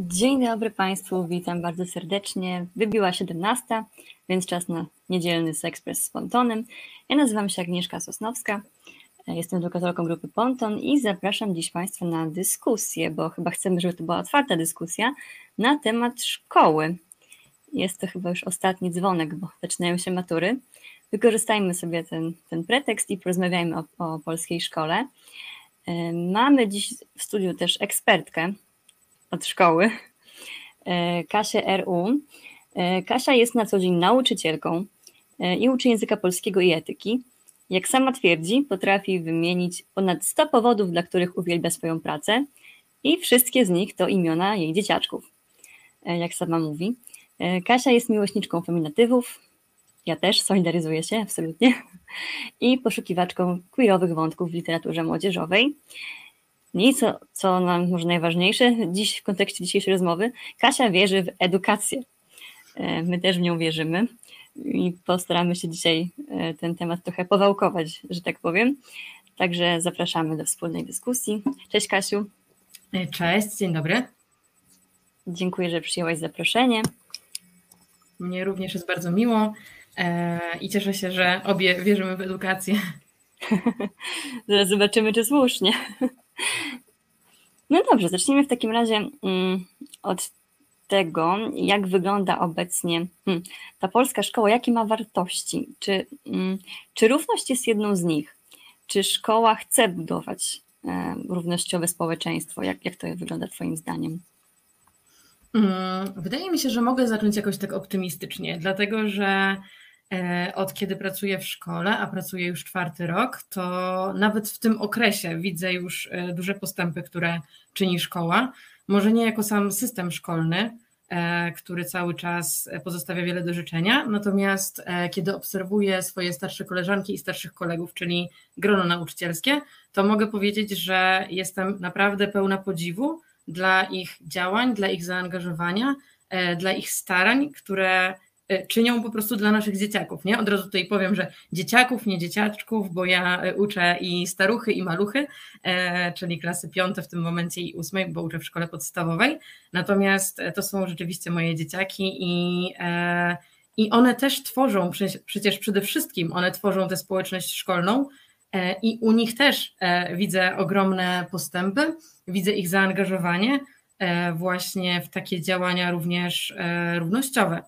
Dzień dobry Państwu, witam bardzo serdecznie. Wybiła 17, więc czas na niedzielny Sekspres z Pontonem. Ja nazywam się Agnieszka Sosnowska, jestem edukatorką grupy Ponton i zapraszam dziś Państwa na dyskusję, bo chyba chcemy, żeby to była otwarta dyskusja na temat szkoły. Jest to chyba już ostatni dzwonek, bo zaczynają się matury. Wykorzystajmy sobie ten, ten pretekst i porozmawiajmy o, o polskiej szkole. Mamy dziś w studiu też ekspertkę od szkoły, e, Kasię RU. E, Kasia jest na co dzień nauczycielką e, i uczy języka polskiego i etyki. Jak sama twierdzi, potrafi wymienić ponad 100 powodów, dla których uwielbia swoją pracę i wszystkie z nich to imiona jej dzieciaczków, jak sama mówi. Kasia jest miłośniczką feminatywów, ja też solidaryzuję się absolutnie, i poszukiwaczką queerowych wątków w literaturze młodzieżowej. I co, co nam może najważniejsze dziś w kontekście dzisiejszej rozmowy, Kasia wierzy w edukację. E, my też w nią wierzymy i postaramy się dzisiaj e, ten temat trochę powałkować, że tak powiem. Także zapraszamy do wspólnej dyskusji. Cześć Kasiu. E, cześć, dzień dobry. Dziękuję, że przyjęłaś zaproszenie. Mnie również jest bardzo miło i cieszę się, że obie wierzymy w edukację. Zaraz zobaczymy, czy słusznie. No dobrze, zacznijmy w takim razie mm, od tego, jak wygląda obecnie hmm, ta polska szkoła, jakie ma wartości. Czy, mm, czy równość jest jedną z nich? Czy szkoła chce budować e, równościowe społeczeństwo? Jak, jak to wygląda Twoim zdaniem? Mm, wydaje mi się, że mogę zacząć jakoś tak optymistycznie, dlatego że od kiedy pracuję w szkole, a pracuję już czwarty rok, to nawet w tym okresie widzę już e, duże postępy, które czyni szkoła. Może nie jako sam system szkolny, e, który cały czas pozostawia wiele do życzenia, natomiast kiedy obserwuję swoje starsze koleżanki i starszych kolegów, czyli grono nauczycielskie, to mogę powiedzieć, że jestem naprawdę pełna podziwu dla ich działań, dla ich zaangażowania, dla ich starań, które E, czynią po prostu dla naszych dzieciaków. Nie? Od razu tutaj powiem, że dzieciaków, nie dzieciaczków, bo ja e, uczę i staruchy, i maluchy, e, czyli klasy piąte w tym momencie i ósmej, bo uczę w szkole podstawowej. Natomiast to są rzeczywiście moje dzieciaki i, i one też tworzą, przecież przede wszystkim one tworzą tę społeczność szkolną i u nich też widzę ogromne postępy, widzę ich zaangażowanie właśnie w takie działania również równościowe.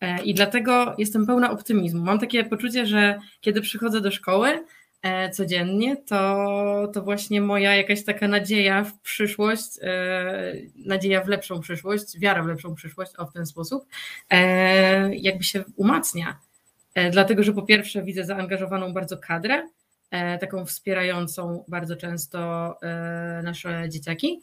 E, I dlatego jestem pełna optymizmu. Mam takie poczucie, że kiedy przychodzę do szkoły e, codziennie, to, to właśnie moja jakaś taka nadzieja w przyszłość, e, nadzieja w lepszą przyszłość, wiara w lepszą przyszłość, o w ten sposób, jakby się umacnia. Dlatego, że po pierwsze widzę zaangażowaną bardzo kadrę, taką wspierającą bardzo często nasze dzieciaki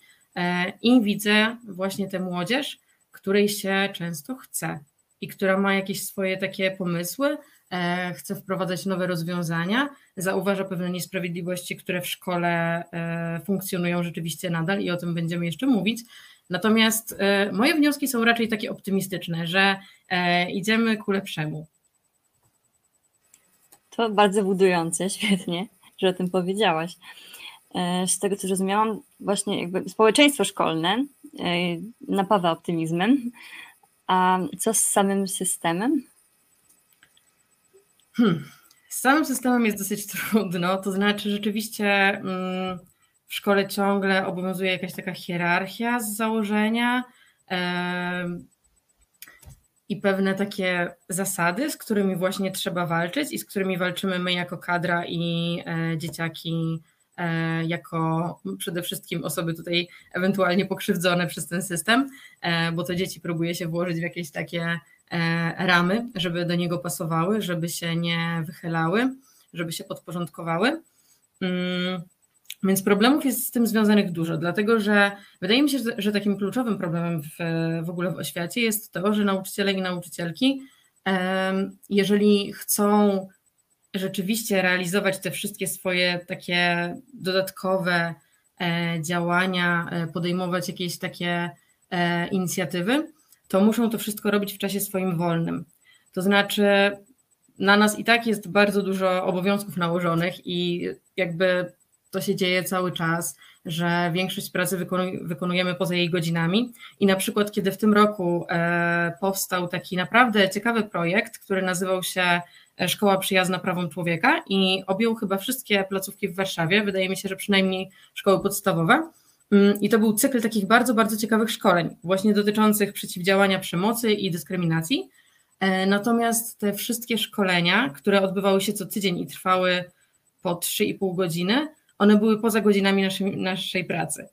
i widzę właśnie tę młodzież, której się często chce i która ma jakieś swoje takie pomysły, e, chce wprowadzać nowe rozwiązania, zauważa pewne niesprawiedliwości, które w szkole e, funkcjonują rzeczywiście nadal i o tym będziemy jeszcze mówić. Natomiast e, moje wnioski są raczej takie optymistyczne, że idziemy ku lepszemu. To bardzo budujące, świetnie, że o tym powiedziałaś. Z tego co zrozumiałam, właśnie jakby społeczeństwo szkolne napawa optymizmem, a co z samym systemem? Hmm. Z samym systemem jest dosyć trudno, to znaczy rzeczywiście mm, w szkole ciągle obowiązuje jakaś taka hierarchia z założenia i pewne takie zasady, z którymi właśnie trzeba walczyć i z którymi walczymy my jako kadra i e, dzieciaki jako przede wszystkim osoby tutaj ewentualnie pokrzywdzone przez ten system, e, bo to dzieci próbuje się włożyć w jakieś takie e, ramy, żeby do niego pasowały, żeby się nie wychylały, żeby się podporządkowały. Mm, więc problemów jest z tym związanych dużo, dlatego że wydaje mi się, że, takim kluczowym problemem w, w ogóle w oświacie jest to, że nauczyciele i nauczycielki, jeżeli chcą rzeczywiście realizować te wszystkie swoje takie dodatkowe e, działania, e, podejmować jakieś takie e, inicjatywy, to muszą to wszystko robić w czasie swoim wolnym. To znaczy, na nas i tak jest bardzo dużo obowiązków nałożonych i jakby to się dzieje cały czas. że większość pracy wykonujemy poza jej godzinami. I na przykład, kiedy w tym roku powstał taki naprawdę ciekawy projekt, który nazywał się Szkoła Przyjazna Prawom Człowieka i objął chyba wszystkie placówki w Warszawie, wydaje mi się, że przynajmniej szkoły podstawowe. Mm, I to był cykl takich bardzo, bardzo ciekawych szkoleń, właśnie dotyczących przeciwdziałania przemocy i dyskryminacji. E, natomiast te wszystkie szkolenia, które odbywały się co tydzień i trwały po 3,5 godziny, one były poza godzinami naszej, naszej pracy.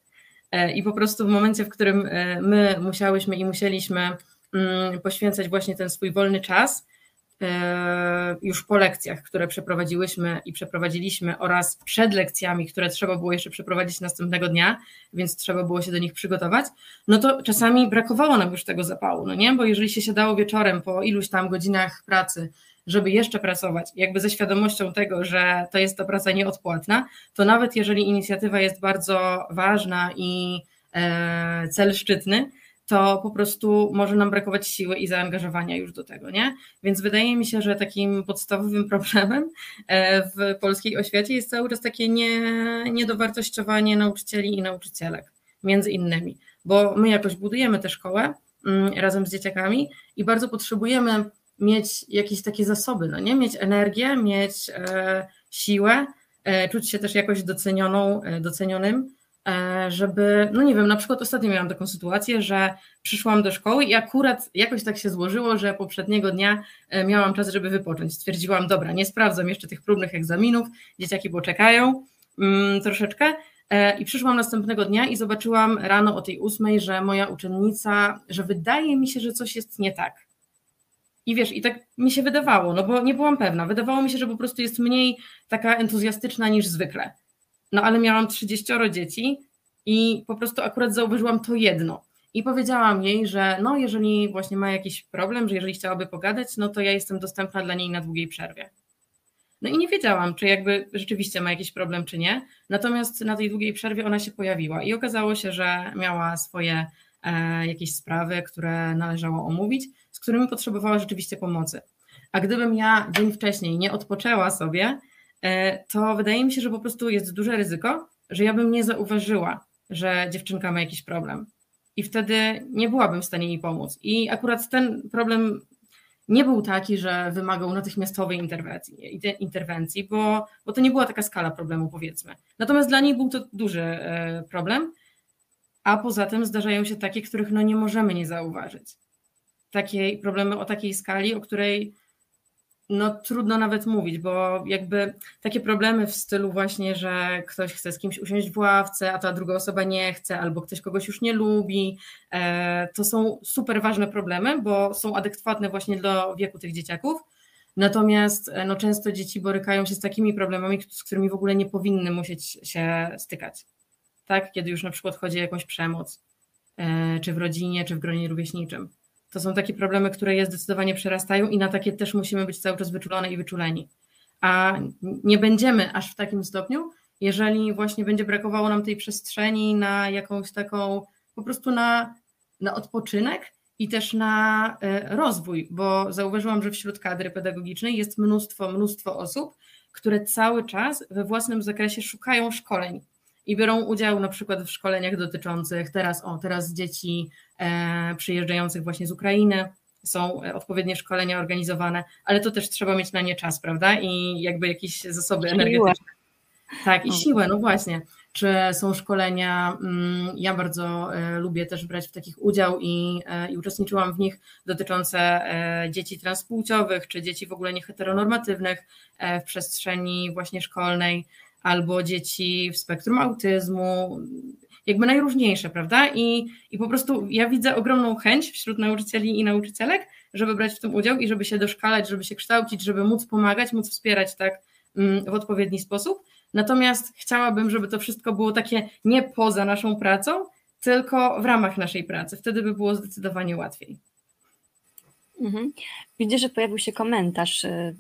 E, I po prostu w momencie, w którym e, my musiałyśmy i musieliśmy mm, poświęcać właśnie ten swój wolny czas, e, już po lekcjach, które przeprowadziłyśmy i przeprowadziliśmy, oraz przed lekcjami, które trzeba było jeszcze przeprowadzić następnego dnia, więc trzeba było się do nich przygotować, no to czasami brakowało nam już tego zapału, no nie? Bo jeżeli się siadało wieczorem po iluś tam godzinach pracy żeby jeszcze pracować, jakby ze świadomością tego, że to jest to praca nieodpłatna, to nawet jeżeli inicjatywa jest bardzo ważna i e, cel szczytny, to po prostu może nam brakować siły i zaangażowania już do tego, nie? Więc wydaje mi się, że takim podstawowym problemem e, w polskiej oświacie jest cały czas takie nie, niedowartościowanie nauczycieli i nauczycielek, między innymi, bo my jakoś budujemy tę szkołę mm, razem z dzieciakami i bardzo potrzebujemy mieć jakieś takie zasoby, no nie? Mieć energię, mieć e, siłę, e, czuć się też jakoś docenioną, docenionym, żeby, no nie wiem, na przykład ostatnio miałam taką sytuację, że przyszłam do szkoły i akurat jakoś tak się złożyło, że poprzedniego dnia e, miałam czas, żeby wypocząć. Stwierdziłam, dobra, nie sprawdzam jeszcze tych próbnych egzaminów, dzieciaki poczekają mm, troszeczkę, e, i przyszłam następnego dnia i zobaczyłam rano o tej ósmej, że moja uczennica, że wydaje mi się, że coś jest nie tak i wiesz, i tak mi się wydawało, no bo nie byłam pewna. Wydawało mi się, że po prostu jest mniej taka entuzjastyczna niż zwykle. No ale miałam 30 dzieci i po prostu akurat zauważyłam to jedno. I powiedziałam jej, że no jeżeli właśnie ma jakiś problem, że jeżeli chciałaby pogadać, no to ja jestem dostępna dla niej na długiej przerwie. No i nie wiedziałam, czy jakby rzeczywiście ma jakiś problem, czy nie. Natomiast na tej długiej przerwie ona się pojawiła i okazało się, że miała swoje e, jakieś sprawy, które należało omówić z którymi potrzebowała rzeczywiście pomocy. A gdybym ja dzień wcześniej nie odpoczęła sobie, to wydaje mi się, że po prostu jest duże ryzyko, że ja bym nie zauważyła, że dziewczynka ma jakiś problem. I wtedy nie byłabym w stanie jej pomóc. I akurat ten problem nie był taki, że wymagał natychmiastowej interwencji, interwencji bo, bo to nie była taka skala problemu, powiedzmy. Natomiast dla niej był to duży e, problem, a poza tym zdarzają się takie, których no nie możemy nie zauważyć takiej problemy o takiej skali, o której no trudno nawet mówić, bo jakby takie problemy w stylu właśnie, że ktoś chce z kimś usiąść w ławce, a ta druga osoba nie chce, albo ktoś kogoś już nie lubi, e, to są super ważne problemy, bo są adekwatne właśnie do wieku tych dzieciaków. Natomiast e, no, często dzieci borykają się z takimi problemami, z którymi w ogóle nie powinny musieć się stykać. Tak, kiedy już na przykład chodzi o jakąś przemoc, e, czy w rodzinie, czy w gronie rówieśniczym. To są takie problemy, które je zdecydowanie przerastają i na takie też musimy być cały czas wyczulone i wyczuleni. A nie będziemy aż w takim stopniu, jeżeli właśnie będzie brakowało nam tej przestrzeni na jakąś taką, po prostu na, na odpoczynek i też na e, rozwój, bo zauważyłam, że wśród kadry pedagogicznej jest mnóstwo, mnóstwo osób, które cały czas we własnym zakresie szukają szkoleń i biorą udział na przykład w szkoleniach dotyczących teraz, o, teraz dzieci e, przyjeżdżających właśnie z Ukrainy, są odpowiednie szkolenia organizowane, ale to też trzeba mieć na nie czas, prawda? I jakby jakieś zasoby siłę. energetyczne. Tak, i siłę, no właśnie. Czy są szkolenia? Mm, ja bardzo e, lubię też brać w takich udział i, e, i uczestniczyłam w nich dotyczące e, dzieci transpłciowych, czy dzieci w ogóle nieheteronormatywnych w przestrzeni właśnie szkolnej albo dzieci w spektrum autyzmu, jakby najróżniejsze, prawda? I, I po prostu ja widzę ogromną chęć wśród nauczycieli i nauczycielek, żeby brać w tym udział i żeby się doszkalać, żeby się kształcić, żeby móc pomagać, móc wspierać tak mm, w odpowiedni sposób. Natomiast chciałabym, żeby to wszystko było takie nie poza naszą pracą, tylko w ramach naszej pracy. Wtedy by było zdecydowanie łatwiej. Mhm. Widzę, że pojawił się komentarz y,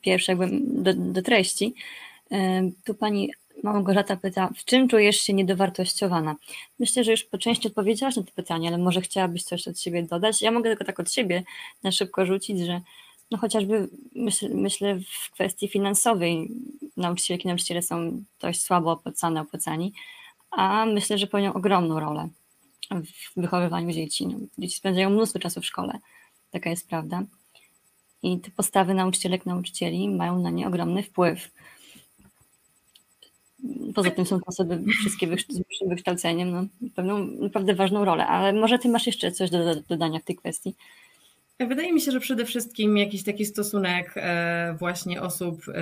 pierwszy jakby do, do treści. Tu pani Małgorzata pyta, w czym czujesz się niedowartościowana? Myślę, że już po części odpowiedziałaś na to pytanie, ale może chciałabyś coś od siebie dodać. Ja mogę tylko tak od siebie na szybko rzucić, że no chociażby myśl, myślę w kwestii finansowej nauczycielki, nauczyciele są dość słabo opłacane, opłacani, a myślę, że pełnią ogromną rolę w wychowywaniu dzieci. No, dzieci spędzają mnóstwo czasu w szkole, taka jest prawda. I te postawy nauczycielek, nauczycieli mają na nie ogromny wpływ. Poza tym są osoby wszystkie z wykształceniem, no, pełnią naprawdę ważną rolę. Ale może ty masz jeszcze coś do dodania w tej kwestii? Wydaje mi się, że przede wszystkim jakiś taki stosunek e, właśnie osób e,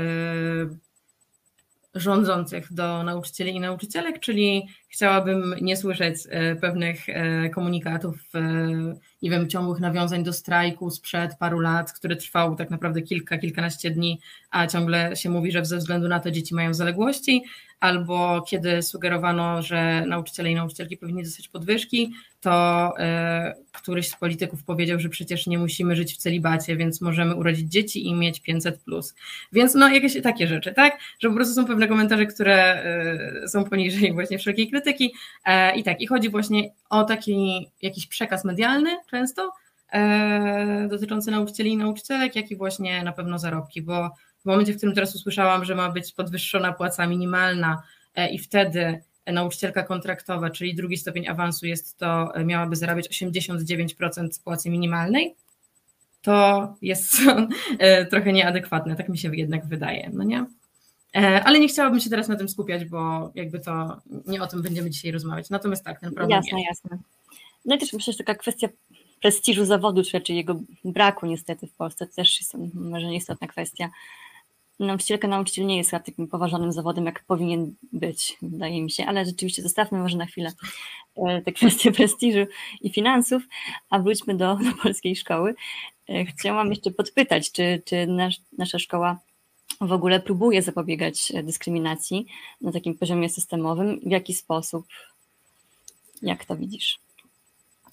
rządzących do nauczycieli i nauczycielek, czyli chciałabym nie słyszeć e, pewnych komunikatów, nie wiem, ciągłych nawiązań do strajku sprzed paru lat, który trwał tak naprawdę kilka, kilkanaście dni, a ciągle się mówi, że ze względu na to dzieci mają zaległości, albo kiedy sugerowano, że nauczyciele i nauczycielki powinni dostać podwyżki, to e, któryś z polityków powiedział, że przecież nie musimy żyć w celibacie, więc możemy urodzić dzieci i mieć 500. Plus. Więc no jakieś takie rzeczy, tak? Że po prostu są pewne komentarze, które e, są poniżej właśnie wszelkiej krytyki. E, I tak, i chodzi właśnie o taki jakiś przekaz medialny często dotyczący nauczycieli i nauczycielek, jak i właśnie na pewno zarobki, bo w momencie, w którym teraz usłyszałam, że ma być podwyższona płaca minimalna i wtedy nauczycielka kontraktowa, czyli drugi stopień awansu jest to, miałaby zarabiać 89% płacy minimalnej, to jest e, trochę nieadekwatne, tak mi się jednak wydaje, no nie? E, ale nie chciałabym się teraz na tym skupiać, bo jakby to nie o tym będziemy dzisiaj rozmawiać. Natomiast tak, ten problem Jasne, jest. jasne. No i też myślę, że taka kwestia prestiżu zawodu, czy raczej jego braku niestety w Polsce też jest może nieistotna kwestia nauczycielka, nauczyciel nie jest takim poważanym zawodem, jak powinien być, wydaje mi się, ale rzeczywiście zostawmy może na chwilę e, te kwestie prestiżu i finansów, a wróćmy do, do polskiej szkoły. E, chciałam jeszcze podpytać, czy, czy nasz, nasza szkoła w ogóle próbuje zapobiegać dyskryminacji na takim poziomie systemowym, w jaki sposób, jak to widzisz?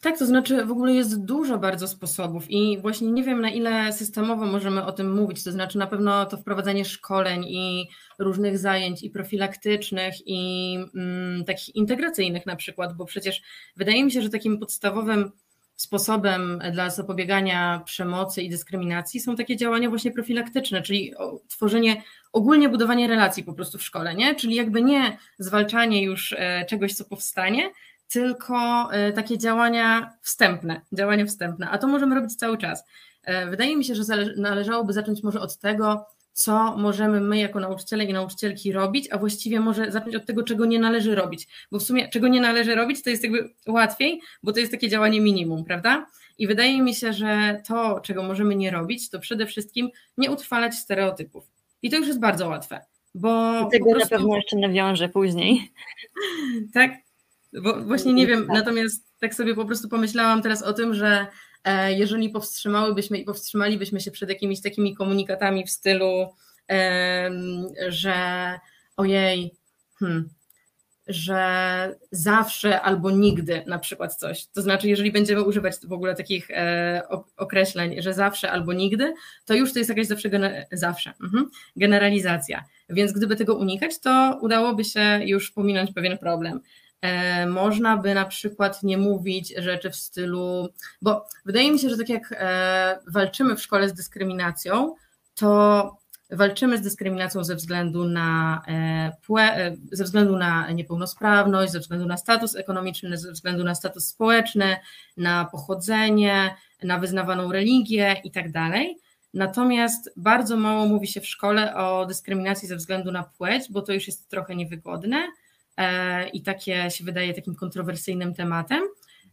Tak, to znaczy w ogóle jest dużo bardzo sposobów i właśnie nie wiem na ile systemowo możemy o tym mówić, to znaczy na pewno to wprowadzanie szkoleń i różnych zajęć i profilaktycznych i mm, takich integracyjnych na przykład, bo przecież wydaje mi się, że takim podstawowym sposobem dla zapobiegania przemocy i dyskryminacji są takie działania właśnie profilaktyczne, czyli tworzenie, ogólnie budowanie relacji po prostu w szkole, nie? Czyli jakby nie zwalczanie już e, czegoś, co powstanie, tylko e, takie działania wstępne, działania wstępne, a to możemy robić cały czas. E, wydaje mi się, że należałoby zacząć może od tego, co możemy my jako nauczyciele i nauczycielki robić, a właściwie może zacząć od tego, czego nie należy robić. Bo w sumie czego nie należy robić, to jest jakby łatwiej, bo to jest takie działanie minimum, prawda? I wydaje mi się, że to, czego możemy nie robić, to przede wszystkim nie utrwalać stereotypów. I to już jest bardzo łatwe. Bo Do tego prostu... na pewno jeszcze nawiążę później. tak, bo właśnie nie wiem, natomiast tak sobie po prostu pomyślałam teraz o tym, że e, jeżeli powstrzymałybyśmy i powstrzymalibyśmy się przed jakimiś takimi komunikatami w stylu, że ojej, hmm, że zawsze albo nigdy na przykład coś. To znaczy, jeżeli będziemy używać w ogóle takich e, określeń, że zawsze albo nigdy, to już to jest jakaś zawsze, zawsze mhm, generalizacja. Więc gdyby tego unikać, to udałoby się już pominąć pewien problem. E, można by na przykład nie mówić rzeczy w stylu, bo wydaje mi się, że tak jak e, walczymy w szkole z dyskryminacją, to walczymy z dyskryminacją ze względu na e, ze względu na niepełnosprawność, ze względu na status ekonomiczny, ze względu na status społeczny, na pochodzenie, na wyznawaną religię i tak. Natomiast bardzo mało mówi się w szkole o dyskryminacji ze względu na płeć, bo to już jest trochę niewygodne i takie się wydaje takim kontrowersyjnym tematem,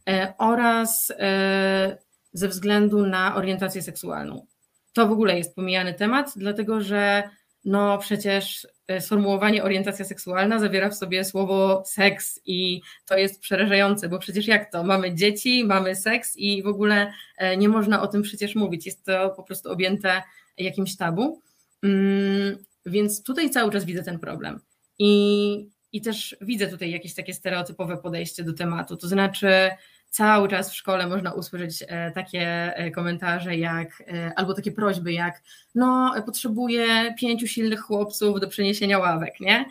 e, oraz e, ze względu na orientację seksualną. To w ogóle jest pomijany temat, dlatego że no przecież sformułowanie orientacja seksualna zawiera w sobie słowo seks i to jest przerażające, bo przecież jak to? Mamy dzieci, mamy seks i w ogóle nie można o tym przecież mówić. Jest to po prostu objęte jakimś tabu. Mm, więc tutaj cały czas widzę ten problem. I i też widzę tutaj jakieś takie stereotypowe podejście do tematu. To znaczy, cały czas w szkole można usłyszeć e, takie e, komentarze jak, e, albo takie prośby jak, no, potrzebuję pięciu silnych chłopców do przeniesienia ławek, nie?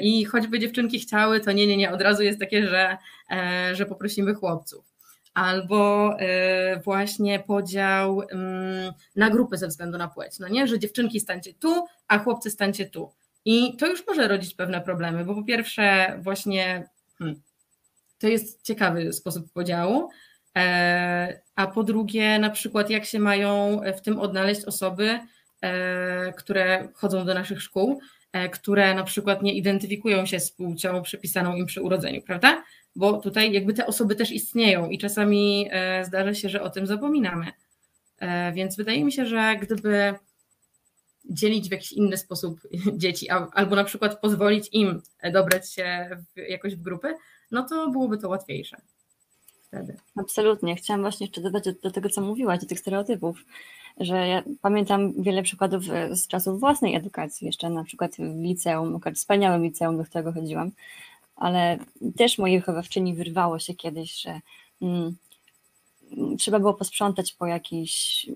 I choćby dziewczynki chciały, to nie, nie, nie, od razu jest takie, że, że poprosimy chłopców. Albo właśnie podział mm, na grupy ze względu na płeć, no nie, że dziewczynki stańcie tu, a chłopcy stańcie tu. I to już może rodzić pewne problemy, bo po pierwsze, właśnie hmm, to jest ciekawy sposób podziału. E, a po drugie, na przykład, jak się mają w tym odnaleźć osoby, e, które chodzą do naszych szkół, e, które na przykład nie identyfikują się z płcią przypisaną im przy urodzeniu, prawda? Bo tutaj jakby te osoby też istnieją i czasami zdarza się, że o tym zapominamy. Więc wydaje mi się, że gdyby dzielić w jakiś inny sposób dzieci, albo na przykład pozwolić im dobrać się w, jakoś w grupy, no to byłoby to łatwiejsze wtedy. Absolutnie. Chciałam właśnie jeszcze dodać do, tego, co mówiłaś, do tych stereotypów, że ja pamiętam wiele przykładów e, z czasów własnej edukacji, jeszcze na przykład w liceum, wspaniałym liceum, do którego chodziłam, ale też mojej wychowawczyni wyrwało się kiedyś, że mm, trzeba było posprzątać po jakiejś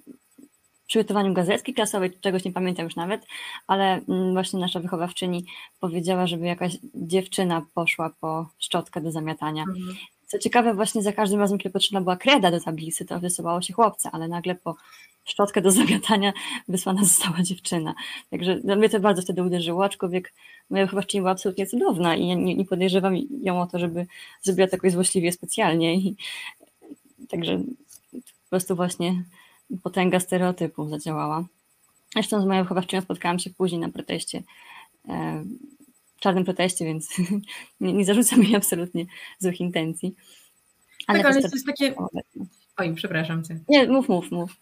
przygotowaniu gazetki klasowej, czegoś nie pamiętam już nawet, ale mm, właśnie nasza wychowawczyni powiedziała, żeby jakaś dziewczyna poszła po szczotkę do zamiatania. Mhm. Co ciekawe, właśnie za każdym razem, kiedy potrzebna była kreda do tablicy, to wysyłało się chłopca, ale nagle po szczotkę do zamiatania wysłana została dziewczyna. Także dla mnie to bardzo wtedy uderzyło, aczkolwiek moja wychowawczyni była absolutnie cudowna i ja nie, nie podejrzewam ją o to, żeby zrobiła to jakoś złośliwie specjalnie. I, także po prostu właśnie potęga stereotypów zadziałała. Zresztą z moją wychowawczynią spotkałam się później na proteście e, czarnym proteście, więc nie, nie zarzucam jej absolutnie złych intencji. Ale tak, ale to jest takie... Oj, przepraszam cię. Nie, mów, mów, mów.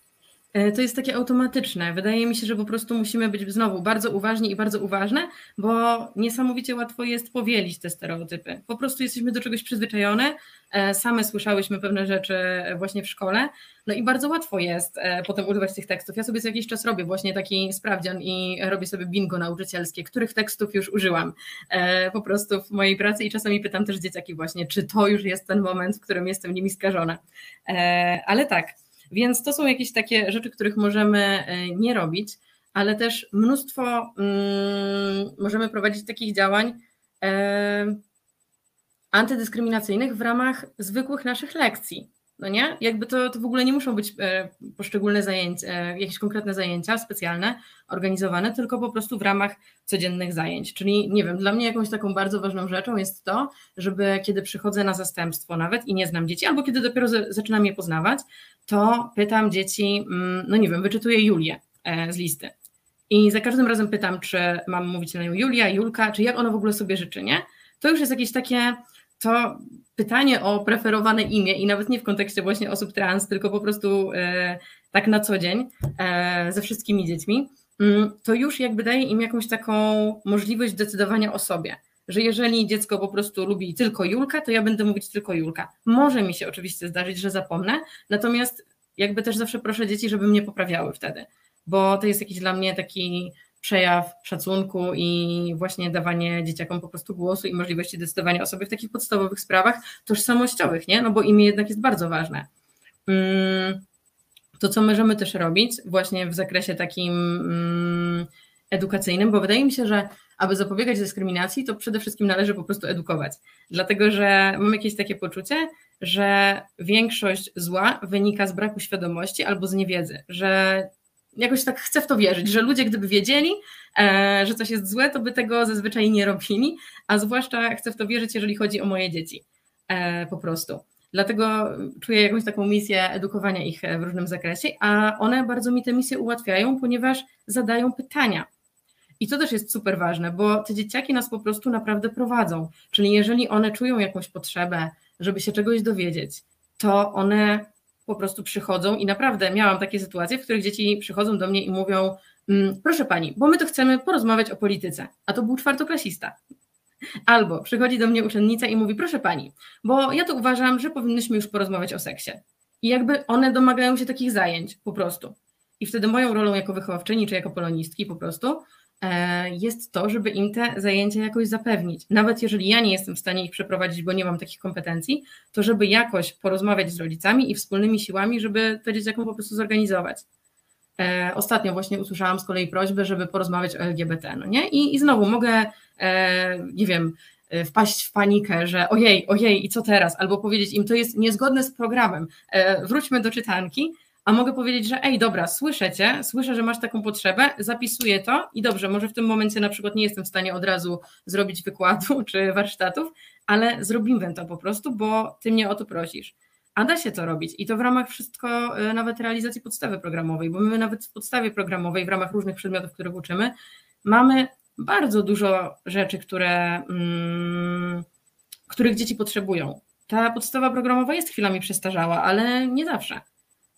E, to jest takie automatyczne. Wydaje mi się, że po prostu musimy być znowu bardzo uważni i bardzo uważne, bo niesamowicie łatwo jest powielić te stereotypy. Po prostu jesteśmy do czegoś przyzwyczajone, e, same słyszałyśmy pewne rzeczy właśnie w szkole, no i bardzo łatwo jest e, potem używać tych tekstów. Ja sobie co jakiś czas robię właśnie taki sprawdzian i robię sobie bingo nauczycielskie, których tekstów już użyłam po prostu w mojej pracy i czasami pytam też dzieciaki właśnie, czy to już jest ten moment, w którym jestem nimi skażona. Ale tak, więc to są jakieś takie rzeczy, których możemy e, nie robić, ale też mnóstwo mm, możemy prowadzić takich działań e, antydyskryminacyjnych w ramach zwykłych naszych lekcji. No nie? Jakby to, to w ogóle nie muszą być e, poszczególne zajęcia, jakieś konkretne zajęcia specjalne, organizowane, tylko po prostu w ramach codziennych zajęć. Czyli nie wiem, dla mnie jakąś taką bardzo ważną rzeczą jest to, żeby kiedy przychodzę na zastępstwo nawet i nie znam dzieci, albo kiedy dopiero zaczynam je poznawać, to pytam dzieci, mm, no nie wiem, wyczytuję Julię e, z listy. I za każdym razem pytam, czy mam mówić na nią Julia, Julka, czy jak ona w ogóle sobie życzy, nie? To już jest jakieś takie, to pytanie o preferowane imię i nawet nie w kontekście właśnie osób trans, tylko po prostu e, tak na co dzień e, ze wszystkimi dziećmi, mm, to już jakby daje im jakąś taką możliwość decydowania o sobie że jeżeli dziecko po prostu lubi tylko Julka, to ja będę mówić tylko Julka. Może mi się oczywiście zdarzyć, że zapomnę, natomiast jakby też zawsze proszę dzieci, żeby mnie poprawiały wtedy, bo to jest jakiś dla mnie taki przejaw szacunku i właśnie dawanie dzieciakom po prostu głosu i możliwości decydowania o sobie w takich podstawowych sprawach tożsamościowych, nie? No bo imię jednak jest bardzo ważne. Mm, to, co możemy też robić właśnie w zakresie takim mm, edukacyjnym, bo wydaje mi się, że aby zapobiegać dyskryminacji, to przede wszystkim należy po prostu edukować. Dlatego, że mam jakieś takie poczucie, że większość zła wynika z braku świadomości albo z niewiedzy, że jakoś tak chcę w to wierzyć, że ludzie gdyby wiedzieli, e, że coś jest złe, to by tego zazwyczaj nie robili, a zwłaszcza chcę w to wierzyć, jeżeli chodzi o moje dzieci. E, po prostu. Dlatego czuję jakąś taką misję edukowania ich w różnym zakresie, a one bardzo mi tę misję ułatwiają, ponieważ zadają pytania. I to też jest super ważne, bo te dzieciaki nas po prostu naprawdę prowadzą. Czyli jeżeli one czują jakąś potrzebę, żeby się czegoś dowiedzieć, to one po prostu przychodzą i naprawdę miałam takie sytuacje, w których dzieci przychodzą do mnie i mówią: mm, Proszę pani, bo my to chcemy porozmawiać o polityce, a to był czwartoklasista. Albo przychodzi do mnie uczennica i mówi: Proszę pani, bo ja to uważam, że powinnyśmy już porozmawiać o seksie. I jakby one domagają się takich zajęć po prostu. I wtedy moją rolą jako wychowawczyni czy jako polonistki po prostu jest to, żeby im te zajęcia jakoś zapewnić. Nawet jeżeli ja nie jestem w stanie ich przeprowadzić, bo nie mam takich kompetencji, to żeby jakoś porozmawiać z rodzicami i wspólnymi siłami, żeby to dzieciakom po prostu zorganizować. E, ostatnio właśnie usłyszałam z kolei prośbę, żeby porozmawiać o LGBT, no nie? I, i znowu mogę, e, nie wiem, wpaść w panikę, że ojej, ojej, i co teraz? Albo powiedzieć im, to jest niezgodne z programem, wróćmy do czytanki, a mogę powiedzieć, że ej, dobra, słyszę cię, słyszę, że masz taką potrzebę, zapisuję to i dobrze, może w tym momencie na przykład nie jestem w stanie od razu zrobić wykładu czy warsztatów, ale zrobimy to po prostu, bo ty mnie o to prosisz. A da się to robić i to w ramach wszystko, y, nawet realizacji podstawy programowej, bo my nawet w podstawie programowej, w ramach różnych przedmiotów, których uczymy, mamy bardzo dużo rzeczy, które, mm, których dzieci potrzebują. Ta podstawa programowa jest chwilami przestarzała, ale nie zawsze,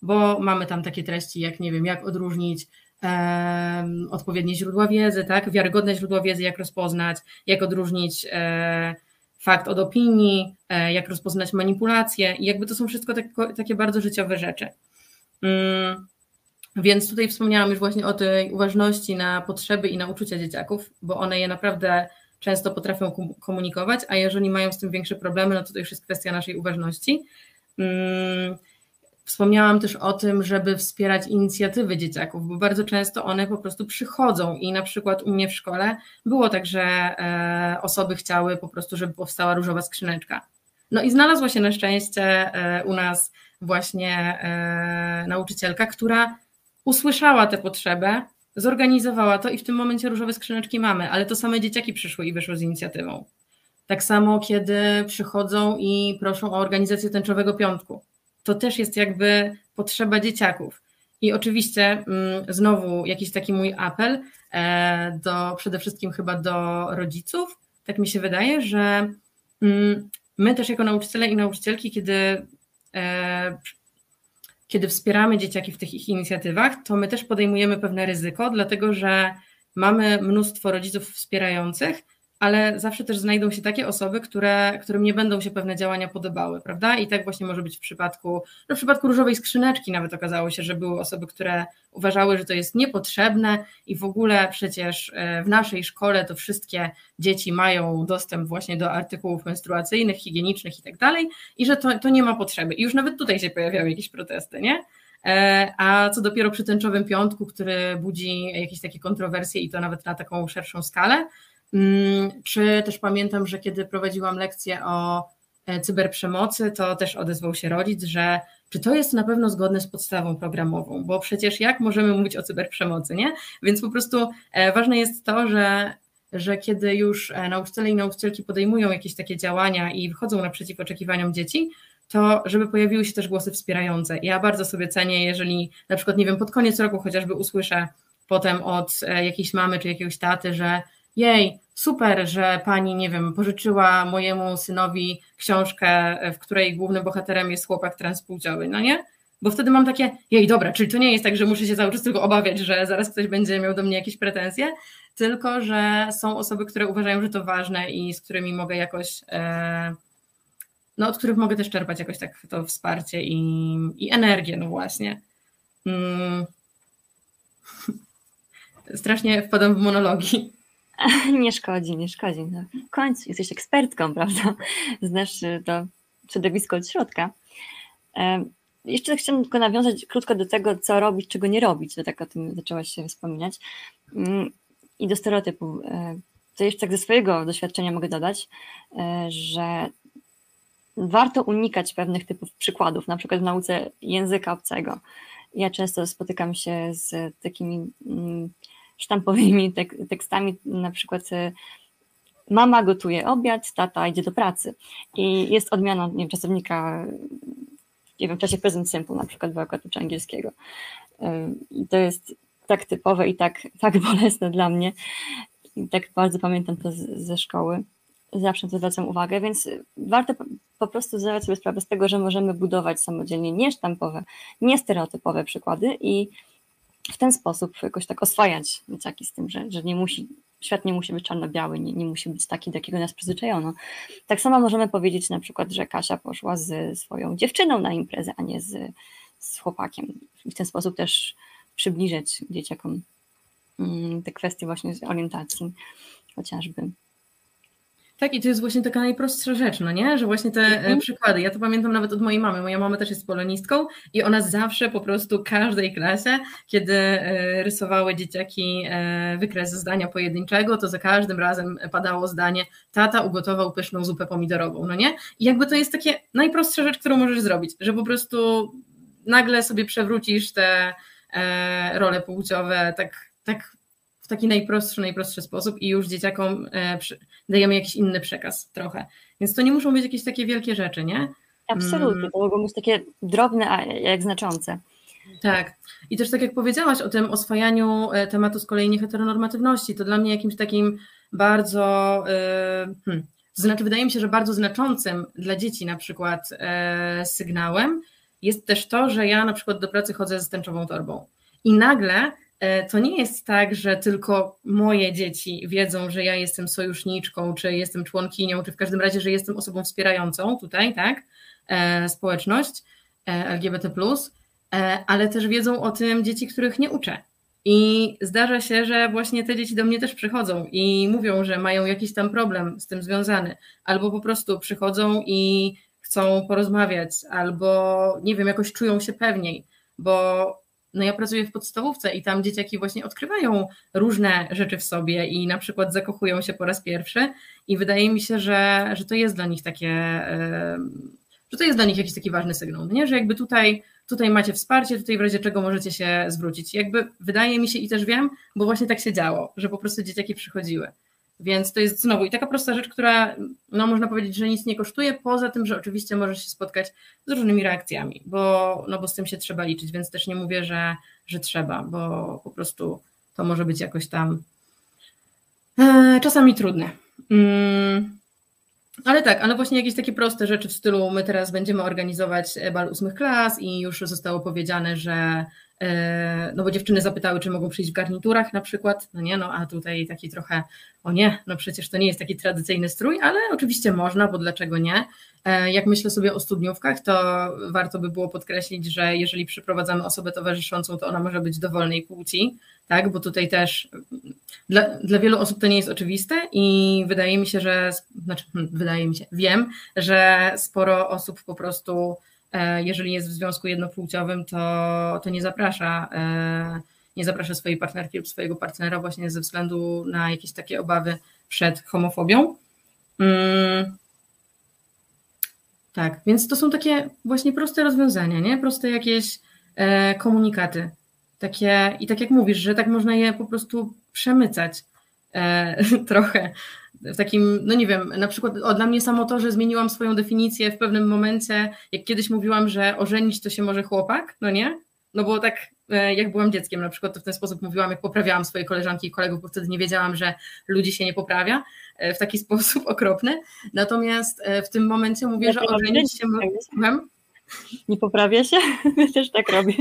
bo mamy tam takie treści, jak nie wiem, jak odróżnić um, odpowiednie źródła wiedzy, tak, wiarygodne źródła wiedzy, jak rozpoznać, jak odróżnić e, fakt od opinii, e, jak rozpoznać manipulacje i jakby to są wszystko tak, takie bardzo życiowe rzeczy. Mm, więc tutaj wspomniałam już właśnie o tej uważności na potrzeby i na uczucia dzieciaków, bo one je naprawdę często potrafią komunikować, a jeżeli mają z tym większe problemy, no to to już jest kwestia naszej uważności. Mm, wspomniałam też o tym, żeby wspierać inicjatywy dzieciaków, bo bardzo często one po prostu przychodzą i na przykład u mnie w szkole było tak, że e, osoby chciały po prostu, żeby powstała różowa skrzyneczka. No i znalazła się na szczęście e, u nas właśnie e, nauczycielka, która usłyszała tę potrzebę, zorganizowała to i w tym momencie różowe skrzyneczki mamy, ale to same dzieciaki przyszły i wyszły z inicjatywą. Tak samo, kiedy przychodzą i proszą o organizację tęczowego piątku. To też jest jakby potrzeba dzieciaków. I oczywiście mm, znowu jakiś taki mój apel e, do przede wszystkim chyba do rodziców. Tak mi się wydaje, że mm, my też jako nauczyciele i nauczycielki, kiedy e, kiedy wspieramy dzieciaki w tych ich inicjatywach, to my też podejmujemy pewne ryzyko, dlatego że mamy mnóstwo rodziców wspierających, ale zawsze też znajdą się takie osoby, które, którym nie będą się pewne działania podobały, prawda? I tak właśnie może być w przypadku, no w przypadku różowej skrzyneczki nawet okazało się, że były osoby, które uważały, że to jest niepotrzebne i w ogóle przecież e, w naszej szkole to wszystkie dzieci mają dostęp właśnie do artykułów menstruacyjnych, higienicznych i tak dalej i że to, to nie ma potrzeby. I już nawet tutaj się pojawiały jakieś protesty, nie? E, a co dopiero przy tęczowym piątku, który budzi jakieś takie kontrowersje i to nawet na taką szerszą skalę, czy też pamiętam, że kiedy prowadziłam lekcję o e, cyberprzemocy, to też odezwał się rodzic, że czy to jest na pewno zgodne z podstawą programową, bo przecież jak możemy mówić o cyberprzemocy, nie? Więc po prostu e, ważne jest to, że, że kiedy już e, nauczyciele i nauczycielki podejmują jakieś takie działania i wychodzą naprzeciw oczekiwaniom dzieci, to żeby pojawiły się też głosy wspierające. Ja bardzo sobie cenię, jeżeli na przykład, nie wiem, pod koniec roku chociażby usłyszę potem od jakiejś mamy czy jakiegoś taty, że jej, super, że pani, nie wiem, pożyczyła mojemu synowi książkę, w której głównym bohaterem jest chłopak transpłciowy, no nie? Bo wtedy mam takie, jej, dobra, czyli to nie jest tak, że muszę się cały czas tylko obawiać, że zaraz ktoś będzie miał do mnie jakieś pretensje, tylko że są osoby, które uważają, że to ważne i z którymi mogę jakoś, e, no od których mogę też czerpać jakoś tak to wsparcie i, i energię, no właśnie. Mm. Strasznie wpadam w monologi. Nie szkodzi, nie szkodzi. No, w końcu jesteś ekspertką, prawda? Znasz y, to środowisko od środka. Jeszcze chciałam tylko nawiązać krótko do tego, co robić, czego nie robić, to tak o tym zaczęłaś się wspominać. Mm, I do stereotypu. E, to jeszcze tak ze swojego doświadczenia mogę dodać, e, że warto unikać pewnych typów przykładów, na przykład w nauce języka obcego. Ja często spotykam się z takimi mm, sztampowymi tek tekstami, na przykład y, mama gotuje obiad, tata idzie do pracy i jest odmiana nie wiem, czasownika nie wiem, w czasie present simple na przykład w czy angielskiego. Y, I to jest tak typowe i tak, tak bolesne dla mnie. I tak bardzo pamiętam to z, ze szkoły. Zawsze to zwracam uwagę, więc warto po prostu zdawać sobie sprawę z tego, że możemy budować samodzielnie niesztampowe, niestereotypowe przykłady i w ten sposób jakoś tak oswajać dzieciaki z tym, że, że nie musi, świat nie musi być czarno-biały, nie, nie musi być taki, do jakiego nas przyzwyczajono. Tak samo możemy powiedzieć na przykład, że Kasia poszła z swoją dziewczyną na imprezę, a nie z, z chłopakiem. I w ten sposób też przybliżyć dzieciakom mm, te kwestie właśnie orientacji chociażby. Tak, i to jest właśnie taka najprostsza rzecz, no nie? Że właśnie te mhm. przykłady. Ja to pamiętam nawet od mojej mamy. Moja mama też jest polonistką i ona zawsze po prostu każdej klasie, kiedy e, rysowały dzieciaki e, wykres zdania pojedynczego, to za każdym razem padało zdanie: Tata ugotował pyszną zupę pomidorową, no nie? I jakby to jest takie najprostsza rzecz, którą możesz zrobić, że po prostu nagle sobie przewrócisz te e, role płciowe tak, tak taki najprostszy, najprostszy sposób i już dzieciakom e, dajemy jakiś inny przekaz trochę. Więc to nie muszą być jakieś takie wielkie rzeczy, nie? Absolutnie, mm. to mogą być takie drobne, a jak znaczące. Tak. I też tak jak powiedziałaś o tym oswajaniu e, tematu z kolei nieheteronormatywności, to dla mnie jakimś takim bardzo, e, hmm, to znaczy wydaje mi się, że bardzo znaczącym dla dzieci na przykład sygnałem jest też to, że ja na przykład do pracy chodzę z tęczową torbą. I nagle to nie jest tak, że tylko moje dzieci wiedzą, że ja jestem sojuszniczką, czy jestem członkinią, czy w każdym razie, że jestem osobą wspierającą tutaj, tak, społeczność LGBT, E, ale też wiedzą o tym dzieci, których nie uczę. I zdarza się, że właśnie te dzieci do mnie też przychodzą i mówią, że mają jakiś tam problem z tym związany, albo po prostu przychodzą i chcą porozmawiać, albo nie wiem, jakoś czują się pewniej, bo no ja pracuję w podstawówce i tam dzieciaki właśnie odkrywają różne rzeczy w sobie i na przykład zakochują się po raz pierwszy i wydaje mi się, że, że to jest dla nich takie, że to jest dla nich jakiś taki ważny sygnał, nie? że jakby tutaj tutaj macie wsparcie, tutaj w razie czego możecie się zwrócić. Jakby wydaje mi się i też wiem, bo właśnie tak się działo, że po prostu dzieciaki przychodziły. Więc to jest znowu i taka prosta rzecz, która no, można powiedzieć, że nic nie kosztuje, poza tym, że oczywiście możesz się spotkać z różnymi reakcjami, bo, no, bo z tym się trzeba liczyć, więc też nie mówię, że, że trzeba, bo po prostu to może być jakoś tam e, czasami trudne. Mm. Ale tak, ale właśnie jakieś takie proste rzeczy w stylu my teraz będziemy organizować bal ósmych klas i już zostało powiedziane, że no bo dziewczyny zapytały, czy mogą przyjść w garniturach na przykład, no nie, no a tutaj taki trochę, o nie, no przecież to nie jest taki tradycyjny strój, ale oczywiście można, bo dlaczego nie? E, jak myślę sobie o studniówkach, to warto by było podkreślić, że jeżeli przyprowadzamy osobę towarzyszącą, to ona może być dowolnej płci, tak, bo tutaj też dla, dla wielu osób to nie jest oczywiste i wydaje mi się, że, znaczy hmm, wydaje mi się, wiem, że sporo osób po prostu, e, jeżeli jest w związku jednopłciowym, to, to nie zaprasza e, nie zaprasza swojej partnerki lub swojego partnera właśnie ze względu na jakieś takie obawy przed homofobią. Mm. Tak, więc to są takie właśnie proste rozwiązania, nie? Proste jakieś e, komunikaty. Takie, I tak jak mówisz, że tak można je po prostu przemycać e, trochę w takim, no nie wiem, na przykład o, dla mnie samo to, że zmieniłam swoją definicję w pewnym momencie, jak kiedyś mówiłam, że ożenić to się może chłopak, no nie? No bo tak e, jak byłam dzieckiem na przykład, to w ten sposób mówiłam, jak poprawiałam swoje koleżanki i kolegów, bo wtedy nie wiedziałam, że ludzi się nie poprawia e, w taki sposób okropny. Natomiast e, w tym momencie mówię, ja że ożenić się... Nie poprawia się? Ja też tak robię.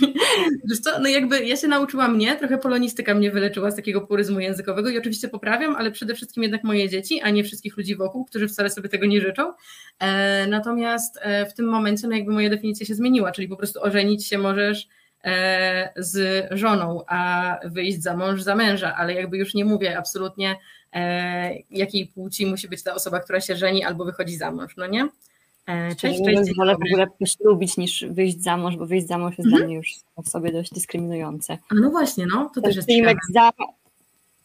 Wiesz co, no jakby ja się nauczyłam mnie, trochę polonistyka mnie wyleczyła z takiego puryzmu językowego i oczywiście poprawiam, ale przede wszystkim jednak moje dzieci, a nie wszystkich ludzi wokół, którzy wcale sobie tego nie życzą. E, natomiast e, w tym momencie no jakby moja definicja się zmieniła, czyli po prostu ożenić się możesz e, z żoną, a wyjść za mąż za męża, ale jakby już nie mówię absolutnie e, jakiej płci musi być ta osoba, która się żeni albo wychodzi za mąż, no nie? E, cześć, cześć. Wolę w ogóle poślubić niż wyjść za mąż, bo wyjść za mąż jest mhm. dla mnie już w sobie dość dyskryminujące. A no właśnie, no, to też jest za,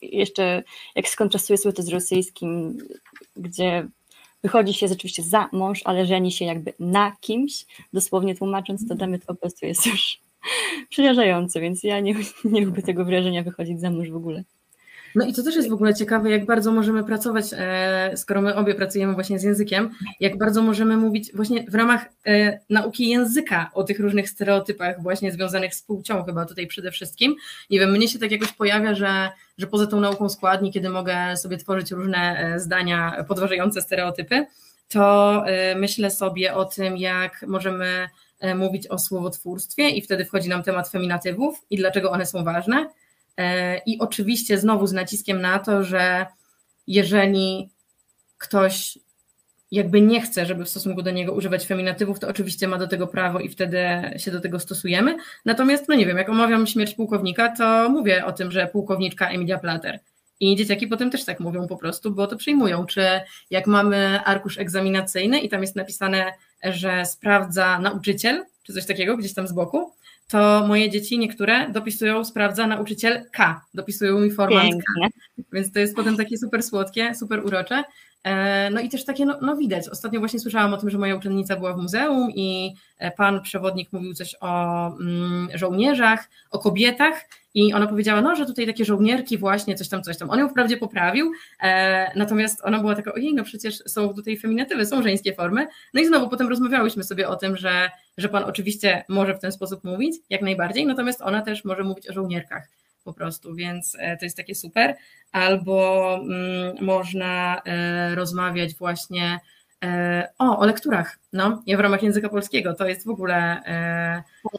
Jeszcze jak skontrastuję sobie to z rosyjskim, gdzie wychodzi się rzeczywiście za mąż, ale żeni się jakby na kimś, dosłownie tłumacząc, to dla mnie to po prostu jest już przerażające, więc ja nie, nie lubię tego wrażenia wychodzić za mąż w ogóle. No i to też jest w ogóle ciekawe, jak bardzo możemy pracować, e, skoro my obie pracujemy właśnie z językiem, jak bardzo możemy mówić właśnie w ramach e, nauki języka o tych różnych stereotypach właśnie związanych z płcią chyba tutaj przede wszystkim. Nie wiem, mnie się tak jakoś pojawia, że, że poza tą nauką składni, kiedy mogę sobie tworzyć różne e, zdania podważające stereotypy, to myślę sobie o tym, jak możemy mówić o słowotwórstwie i wtedy wchodzi nam temat feminatywów i dlaczego one są ważne I oczywiście znowu z naciskiem na to, że jeżeli ktoś jakby nie chce, żeby w stosunku do niego używać feminatywów, to oczywiście ma do tego prawo i wtedy się do tego stosujemy. Natomiast, no nie wiem, jak omawiam śmierć pułkownika, to mówię o tym, że pułkowniczka Emilia Plater. I dzieciaki potem też tak mówią po prostu, bo to przyjmują. Czy jak mamy arkusz egzaminacyjny i tam jest napisane, że sprawdza nauczyciel, czy coś takiego gdzieś tam z boku, to moje dzieci niektóre dopisują, sprawdza nauczyciel K, dopisują mi format K. Więc to jest potem takie super słodkie, super urocze. E, no i też takie, no, no, widać. Ostatnio właśnie słyszałam o tym, że moja uczennica była w muzeum i e, pan przewodnik mówił coś o mm, żołnierzach, o kobietach i ona powiedziała, no, że tutaj takie żołnierki właśnie, coś tam, coś tam. On ją wprawdzie poprawił, e, natomiast ona była taka, ojej, no przecież są tutaj feminatywy, są żeńskie formy. No i znowu potem rozmawiałyśmy sobie o tym, że, że pan oczywiście może w ten sposób mówić, jak najbardziej, natomiast ona też może mówić o żołnierkach po prostu, więc e, to jest takie super. Albo mm, można e, rozmawiać właśnie o, o lekturach. No, ja w ramach języka polskiego to jest w ogóle.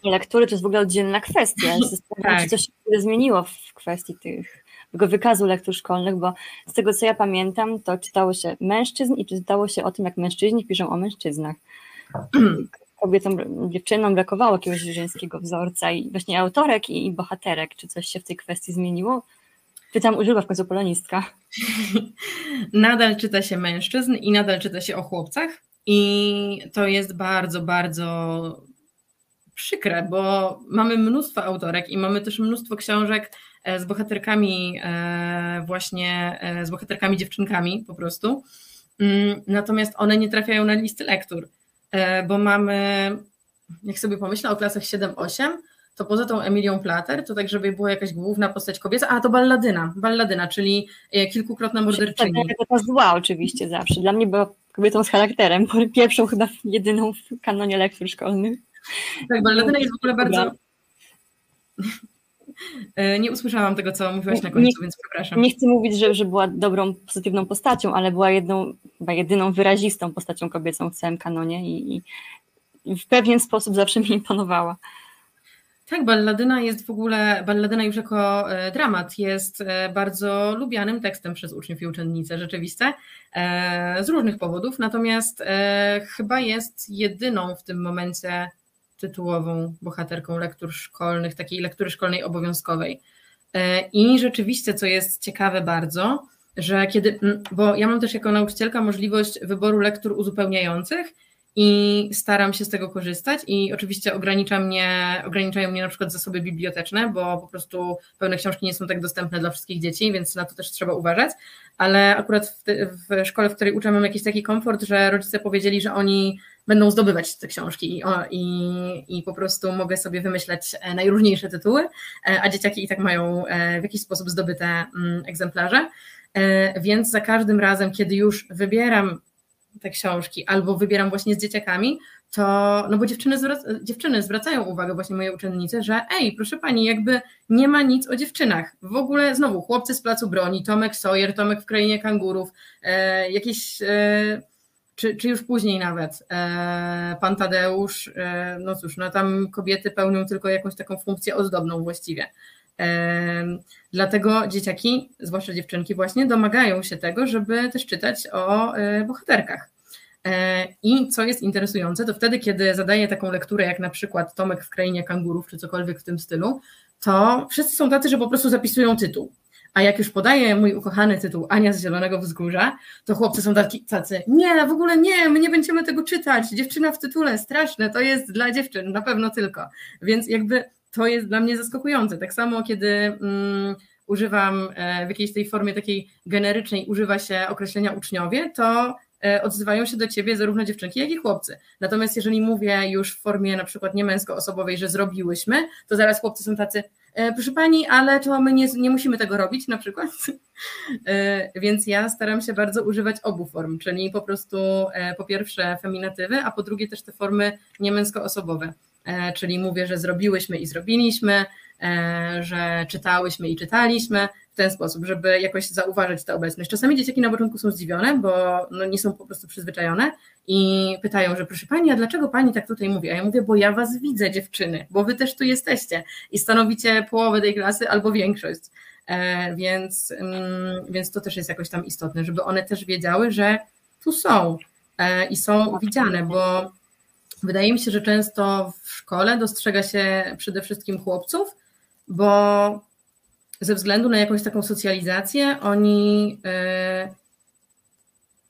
Lektury to jest w ogóle oddzielna kwestia. tak. Coś się zmieniło w kwestii tych tego wykazu lektur szkolnych, bo z tego co ja pamiętam, to czytało się mężczyzn i czytało się o tym, jak mężczyźni piszą o mężczyznach. kobietom, dziewczynom brakowało jakiegoś żeńskiego wzorca i właśnie autorek i, bohaterek. Czy coś się w tej kwestii zmieniło? Pytam używa w końcu polonistka. Nadal czyta się mężczyzn i nadal czyta się o chłopcach i to jest bardzo, bardzo przykre, bo mamy mnóstwo autorek i mamy też mnóstwo książek e, z bohaterkami e, właśnie, e, z bohaterkami dziewczynkami po prostu. Mm, natomiast one nie trafiają na listy lektur. Bo mamy, jak sobie pomyślę o klasach 7-8, to poza tą Emilią Plater, to tak, żeby była jakaś główna postać kobieca, a to balladyna, balladyna, czyli e, kilkukrotna morderczyni. To zła oczywiście zawsze. Dla mnie była kobietą z charakterem, pierwszą chyba jedyną w kanonie lektur szkolnych. Tak, balladyna jest w ogóle bardzo... E, nie usłyszałam tego, co mówiłaś na końcu, nie, więc przepraszam. Nie chcę mówić, że, że była dobrą, pozytywną postacią, ale była jedną, chyba jedyną wyrazistą postacią kobiecą w całym kanonie i, i w pewien sposób zawsze mi imponowała. Tak, balladyna jest w ogóle, balladyna już jako e, dramat jest e, bardzo lubianym tekstem przez uczniów i uczennice, rzeczywiste, z różnych powodów, natomiast chyba jest jedyną w tym momencie tytułową bohaterką lektur szkolnych, takiej lektury szkolnej obowiązkowej. E, I rzeczywiście, co jest ciekawe bardzo, że kiedy, bo ja mam też jako nauczycielka możliwość wyboru lektur uzupełniających i staram się z tego korzystać i oczywiście ogranicza mnie, ograniczają mnie na przykład zasoby biblioteczne, bo po prostu pewne książki nie są tak dostępne dla wszystkich dzieci, więc na to też trzeba uważać, ale akurat w, w szkole, w której uczę mam jakiś taki komfort, że rodzice powiedzieli, że oni będą zdobywać te książki i, o, i, i po prostu mogę sobie wymyślać e, najróżniejsze tytuły, e, a dzieciaki i tak mają e, w jakiś sposób zdobyte mm, egzemplarze. Więc za każdym razem, kiedy już wybieram te książki albo wybieram właśnie z dzieciakami, to, no bo dziewczyny, dziewczyny zwracają uwagę, właśnie moje uczennice, że ej, proszę pani, jakby nie ma nic o dziewczynach. W ogóle znowu chłopcy z placu broni, Tomek Sawyer, Tomek w krainie kangurów, e, jakieś e, czy, czy już później nawet e, pan Tadeusz, e, no cóż, no tam kobiety pełnią tylko jakąś taką funkcję ozdobną właściwie. E, dlatego dzieciaki, zwłaszcza dziewczynki właśnie, domagają się tego, żeby też czytać o bohaterkach. I co jest interesujące, to wtedy, kiedy zadaję taką lekturę, jak na przykład Tomek w krainie kangurów, czy cokolwiek w tym stylu, to wszyscy są tacy, że po prostu zapisują tytuł. A jak już podaję mój ukochany tytuł Ania z Zielonego Wzgórza, to chłopcy są taki, tacy, nie, w ogóle nie, my nie będziemy tego czytać, dziewczyna w tytule, straszne, to jest dla dziewczyn, na pewno tylko. Więc jakby to jest dla mnie zaskakujące. Tak samo, kiedy mm, używam e, w jakiejś tej formie takiej generycznej, używa się określenia uczniowie, to e, odzywają się do ciebie zarówno dziewczynki, jak i chłopcy. Natomiast jeżeli mówię już w formie na przykład nie męsko-osobowej, że zrobiłyśmy, to zaraz chłopcy są tacy, E, proszę pani, ale to my nie, nie musimy tego robić na przykład. Więc ja staram się bardzo używać obu form, czyli po prostu po pierwsze feminatywy, a po drugie też te formy niemęskoosobowe. Czyli mówię, że zrobiłyśmy i zrobiliśmy, że czytałyśmy i czytaliśmy, w ten sposób, żeby jakoś zauważyć tę obecność. Czasami dzieciaki na początku są zdziwione, bo no nie są po prostu przyzwyczajone i pytają, że proszę pani, a dlaczego pani tak tutaj mówi? A ja mówię, bo ja was widzę, dziewczyny, bo wy też tu jesteście i stanowicie połowę tej klasy albo większość. E, więc, mm, więc to też jest jakoś tam istotne, żeby one też wiedziały, że tu są e, i są widziane, bo wydaje mi się, że często w szkole dostrzega się przede wszystkim chłopców, bo ze względu na jakąś taką socjalizację oni e,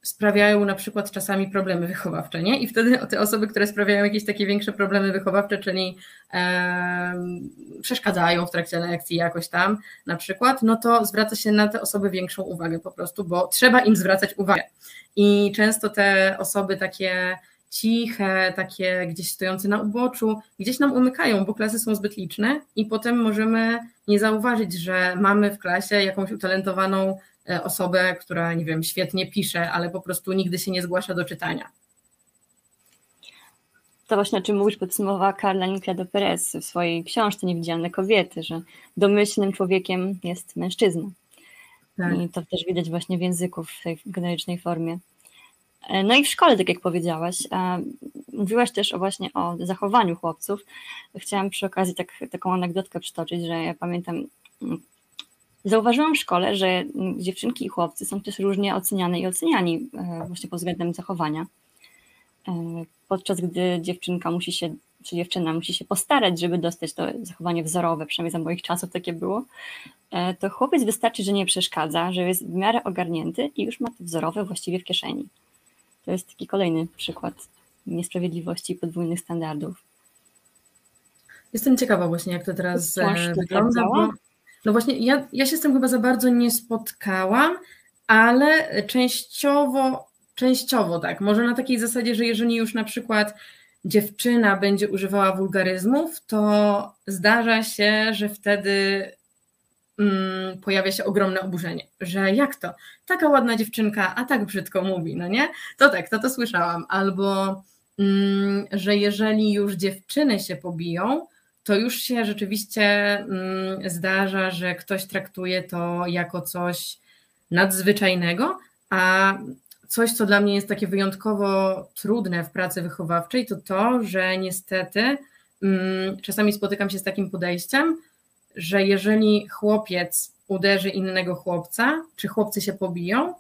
sprawiają na przykład czasami problemy wychowawcze, nie? I wtedy te osoby, które sprawiają jakieś takie większe problemy wychowawcze, czyli e, przeszkadzają w trakcie lekcji jakoś tam na przykład, no to zwraca się na te osoby większą uwagę po prostu, bo trzeba im zwracać uwagę. I często te osoby takie ciche, takie gdzieś stojące na uboczu, gdzieś nam umykają, bo klasy są zbyt liczne i potem możemy nie zauważyć, że mamy w klasie jakąś utalentowaną e, osobę, która, nie wiem, świetnie pisze, ale po prostu nigdy się nie zgłasza do czytania. To właśnie o czym mówisz podsumowała Karla Nicklado Perez w swojej książce Niewidzialne kobiety, że domyślnym człowiekiem jest mężczyzna. Tak. I to też widać właśnie w języku w tej generycznej formie. E, no i w szkole, tak jak powiedziałaś, e, mówiłaś też właśnie o zachowaniu chłopców. Chciałam przy okazji tak, taką anegdotkę przytoczyć, że ja pamiętam, mm, zauważyłam w szkole, że dziewczynki i chłopcy są też różnie oceniane i oceniani e, właśnie pod względem zachowania. Podczas gdy dziewczynka musi się, czy dziewczyna musi się postarać, żeby dostać to zachowanie wzorowe, przynajmniej za moich czasów takie było, to chłopiec wystarczy, że nie przeszkadza, że jest w miarę ogarnięty i już ma to wzorowe właściwie w kieszeni. To jest taki kolejny przykład niesprawiedliwości i podwójnych standardów. Jestem ciekawa właśnie, jak to teraz e, wygląda. Bo, no właśnie, ja, ja się z tym chyba za bardzo nie spotkałam, ale częściowo, częściowo tak. Może na takiej zasadzie, że jeżeli już na przykład dziewczyna będzie używała wulgaryzmów, to zdarza się, że wtedy mm, pojawia się ogromne oburzenie, że jak to? Taka ładna dziewczynka, a tak brzydko mówi, no nie? To tak, to to słyszałam. Albo, mm, że jeżeli już dziewczyny się pobiją, to już się rzeczywiście mm, zdarza, że ktoś traktuje to jako coś nadzwyczajnego, a coś, co dla mnie jest takie wyjątkowo trudne w pracy wychowawczej, to to, że niestety czasami spotykam się z takim podejściem, że jeżeli chłopiec uderzy innego chłopca, czy chłopcy się pobiją,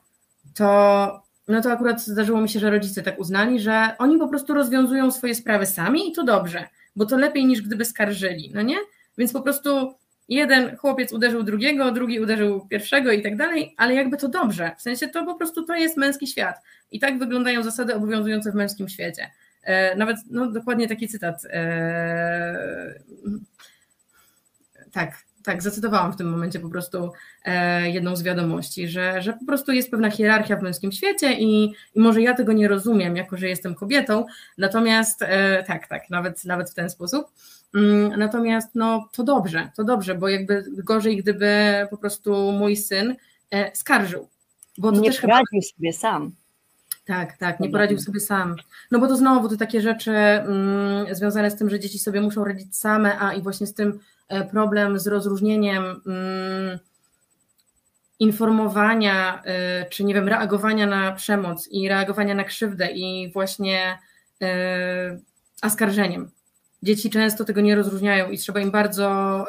to no to akurat zdarzyło mi się, że rodzice tak uznali, że oni po prostu rozwiązują swoje sprawy sami i to dobrze, bo to lepiej niż gdyby skarżyli, no nie? Więc po prostu jeden chłopiec uderzył drugiego, drugi uderzył pierwszego i tak dalej, ale jakby to dobrze, w sensie to po prostu to jest męski świat i tak wyglądają zasady obowiązujące w męskim świecie. E, nawet, no dokładnie taki cytat e, tak, tak, zacytowałam w tym momencie po prostu e, jedną z wiadomości, że, że po prostu jest pewna hierarchia w męskim świecie i, i może ja tego nie rozumiem, jako że jestem kobietą, natomiast e, tak, tak, nawet, nawet w ten sposób. Mm, natomiast no to dobrze, to dobrze, bo jakby gorzej, gdyby po prostu mój syn e, skarżył. Bo nie też poradził chyba... sobie sam. Tak, tak, nie poradził sobie sam. No bo to znowu to takie rzeczy mm, związane z tym, że dzieci sobie muszą radzić same, a i właśnie z tym problem z rozróżnieniem mm, informowania, e, czy nie wiem, reagowania na przemoc i reagowania na krzywdę i właśnie e, oskarżeniem. Dzieci często tego nie rozróżniają i trzeba im bardzo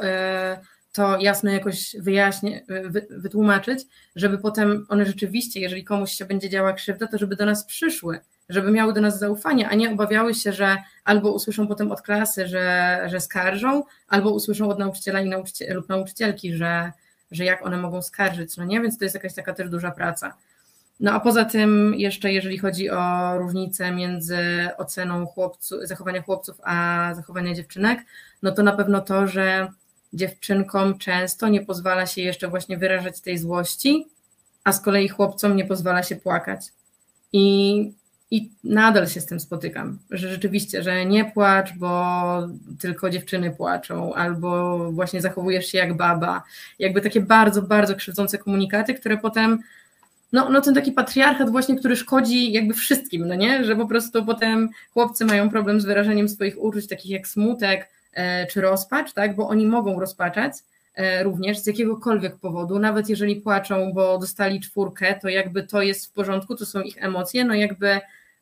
to jasno jakoś wyjaśnić, wytłumaczyć, żeby potem one rzeczywiście, jeżeli komuś się będzie działa krzywda, to żeby do nas przyszły, żeby miały do nas zaufanie, a nie obawiały się, że albo usłyszą potem od klasy, że, że skarżą, albo usłyszą od nauczyciela i nauczyciel, lub nauczycielki, że, że jak one mogą skarżyć, no nie, więc to jest jakaś taka też duża praca. No a poza tym jeszcze jeżeli chodzi o różnicę między oceną zachowania chłopców a zachowania dziewczynek, no to na pewno to, że dziewczynkom często nie pozwala się jeszcze właśnie wyrażać tej złości, a z kolei chłopcom nie pozwala się płakać. I i nadal się z tym spotykam, że rzeczywiście, że nie płacz, bo tylko dziewczyny płaczą, albo właśnie zachowujesz się jak baba. Jakby takie bardzo, bardzo krzywdzące komunikaty, które potem, no, no ten taki patriarchat właśnie, który szkodzi jakby wszystkim, no nie? Że po prostu potem chłopcy mają problem z wyrażeniem swoich uczuć, takich jak smutek e, czy rozpacz, tak? Bo oni mogą rozpaczać, e, również z jakiegokolwiek powodu, nawet jeżeli płaczą, bo dostali czwórkę, to jakby to jest w porządku, to są ich emocje, no jakby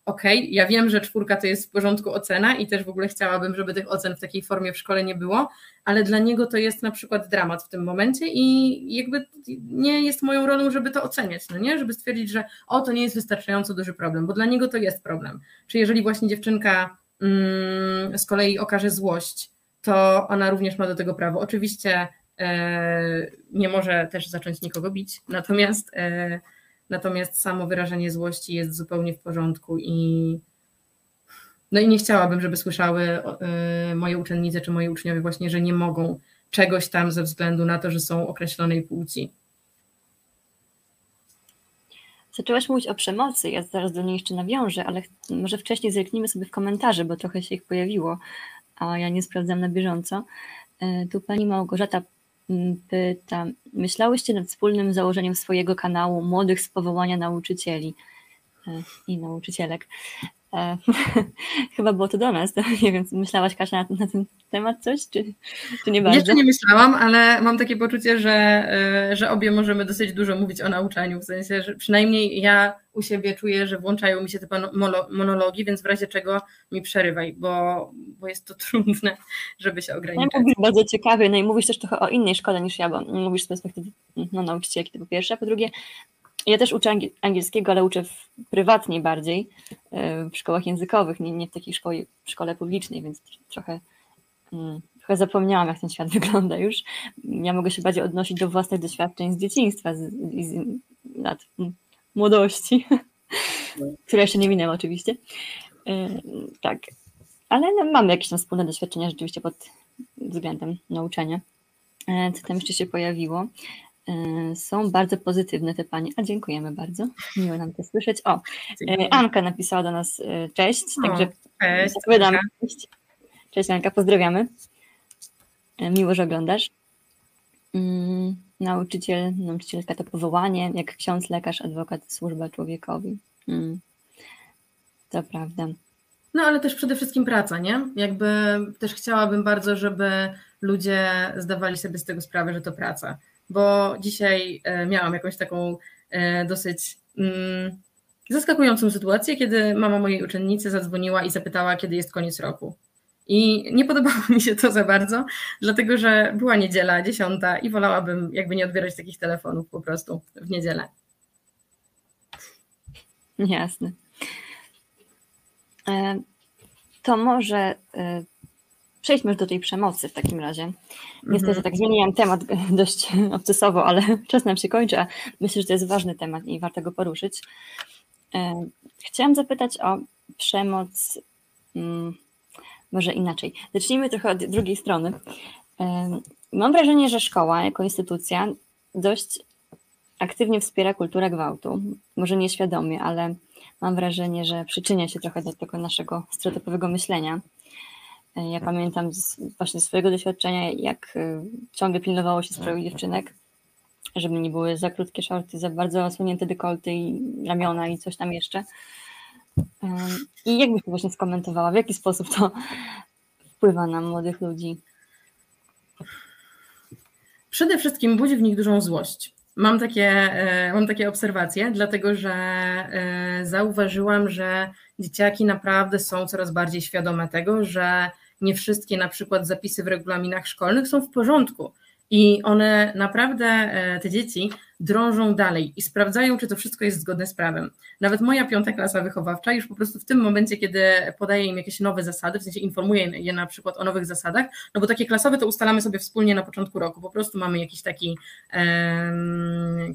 okay, ja wiem, że czwórka to jest w porządku ocena i też w ogóle chciałabym, żeby tych ocen w takiej formie w szkole nie było, ale dla niego to jest na przykład dramat w tym momencie i jakby nie jest moją rolą, żeby to oceniać, no nie? Żeby stwierdzić, że o, to nie jest wystarczająco duży problem, bo dla niego to jest problem. Czy jeżeli właśnie dziewczynka mm, z kolei okaże złość, to ona również ma do tego prawo. Oczywiście e, nie może też zacząć nikogo bić, natomiast e, natomiast samo wyrażanie złości jest zupełnie w porządku i no i nie chciałabym, żeby słyszały y, moje uczennice czy moi uczniowie właśnie, że nie mogą czegoś tam ze względu na to, że są określonej płci. Zaczęłaś mówić o przemocy, ja zaraz do niej jeszcze nawiążę, ale może wcześniej zerknijmy sobie w komentarze, bo trochę się ich pojawiło, a ja nie sprawdzam na bieżąco. Y, tu pani Małgorzata pyta, myślałyście nad wspólnym założeniem swojego kanału młodych z powołania nauczycieli y, i nauczycielek. E, chyba było to do nas. To nie wiem, myślałaś Kasia na, na, ten temat coś, czy, czy nie bardzo? Jeszcze nie myślałam, ale mam takie poczucie, że, e, że obie możemy dosyć dużo mówić o nauczaniu, w sensie, że przynajmniej ja u siebie czuję, że włączają mi się te monologi, więc w razie czego mi przerywaj, bo, bo jest to trudne, żeby się ograniczyć. Ja bardzo ciekawy, no i mówisz też trochę o innej szkole niż ja, bo mówisz z perspektywy no, nauczycielki, to po pierwsze, a po drugie ja też uczę angielskiego, ale uczę w, prywatnie bardziej, e, w szkołach językowych, nie, nie w takiej szkole, szkole publicznej, więc trochę, mm, trochę zapomniałam, jak ten świat wygląda już. Ja mogę się bardziej odnosić do własnych doświadczeń z dzieciństwa, z, z lat młodości, które jeszcze nie minęły oczywiście. E, tak, ale no, mamy jakieś tam wspólne doświadczenia rzeczywiście pod względem nauczania. E, co tam jeszcze się pojawiło? E, są bardzo pozytywne te panie. A dziękujemy bardzo. Miło nam to słyszeć. O, e, Dziękuję. Anka napisała do nas e, cześć, o, także cześć, Cześć. cześć Anka, pozdrawiamy. Miło, że oglądasz. Mm, nauczyciel, nauczycielka to powołanie, jak ksiądz, lekarz, adwokat, służba człowiekowi. Mm, to prawda. No ale też przede wszystkim praca, nie? Jakby też chciałabym bardzo, żeby ludzie zdawali sobie z tego sprawę, że to praca bo dzisiaj e, miałam jakąś taką e, dosyć mm, zaskakującą sytuację, kiedy mama mojej uczennicy zadzwoniła i zapytała, kiedy jest koniec roku. I nie podobało mi się to za bardzo, dlatego że była niedziela, dziesiąta i wolałabym jakby nie odbierać takich telefonów po prostu w niedzielę. Jasne. E, to może przejdźmy już do tej przemocy w takim razie. Niestety mhm. tak zmieniłam temat dość obcesowo, ale czas nam się kończy, a myślę, że to jest ważny temat i warto go poruszyć. E, chciałam zapytać o przemoc, mm, może inaczej. Zacznijmy trochę od drugiej strony. E, mam wrażenie, że szkoła jako instytucja dość aktywnie wspiera kulturę gwałtu. Może nieświadomie, ale mam wrażenie, że przyczynia się trochę do tego naszego stereotypowego myślenia. Ja pamiętam z, właśnie swojego doświadczenia, jak y, ciągle pilnowało się stroju dziewczynek, żeby nie były za krótkie shorty, za bardzo osłonięte dekolty i ramiona i coś tam jeszcze. I jak byś to właśnie skomentowała? W jaki sposób to wpływa na młodych ludzi? Przede wszystkim budzi w nich dużą złość. Mam takie, e, mam takie obserwacje, dlatego że e, zauważyłam, że dzieciaki naprawdę są coraz bardziej świadome tego, że nie wszystkie na przykład zapisy w regulaminach szkolnych są w porządku. I one naprawdę, e, te dzieci, drążą dalej i sprawdzają, czy to wszystko jest zgodne z prawem. Nawet moja piąta klasa wychowawcza już po prostu w tym momencie, kiedy podaje im jakieś nowe zasady, w sensie informuje je na przykład o nowych zasadach, no bo takie klasowe to ustalamy sobie wspólnie na początku roku, po prostu mamy jakiś taki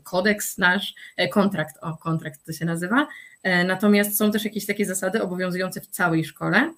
kodeks nasz, e, kontrakt, o kontrakt to się nazywa, e, natomiast są też jakieś takie zasady obowiązujące w całej szkole,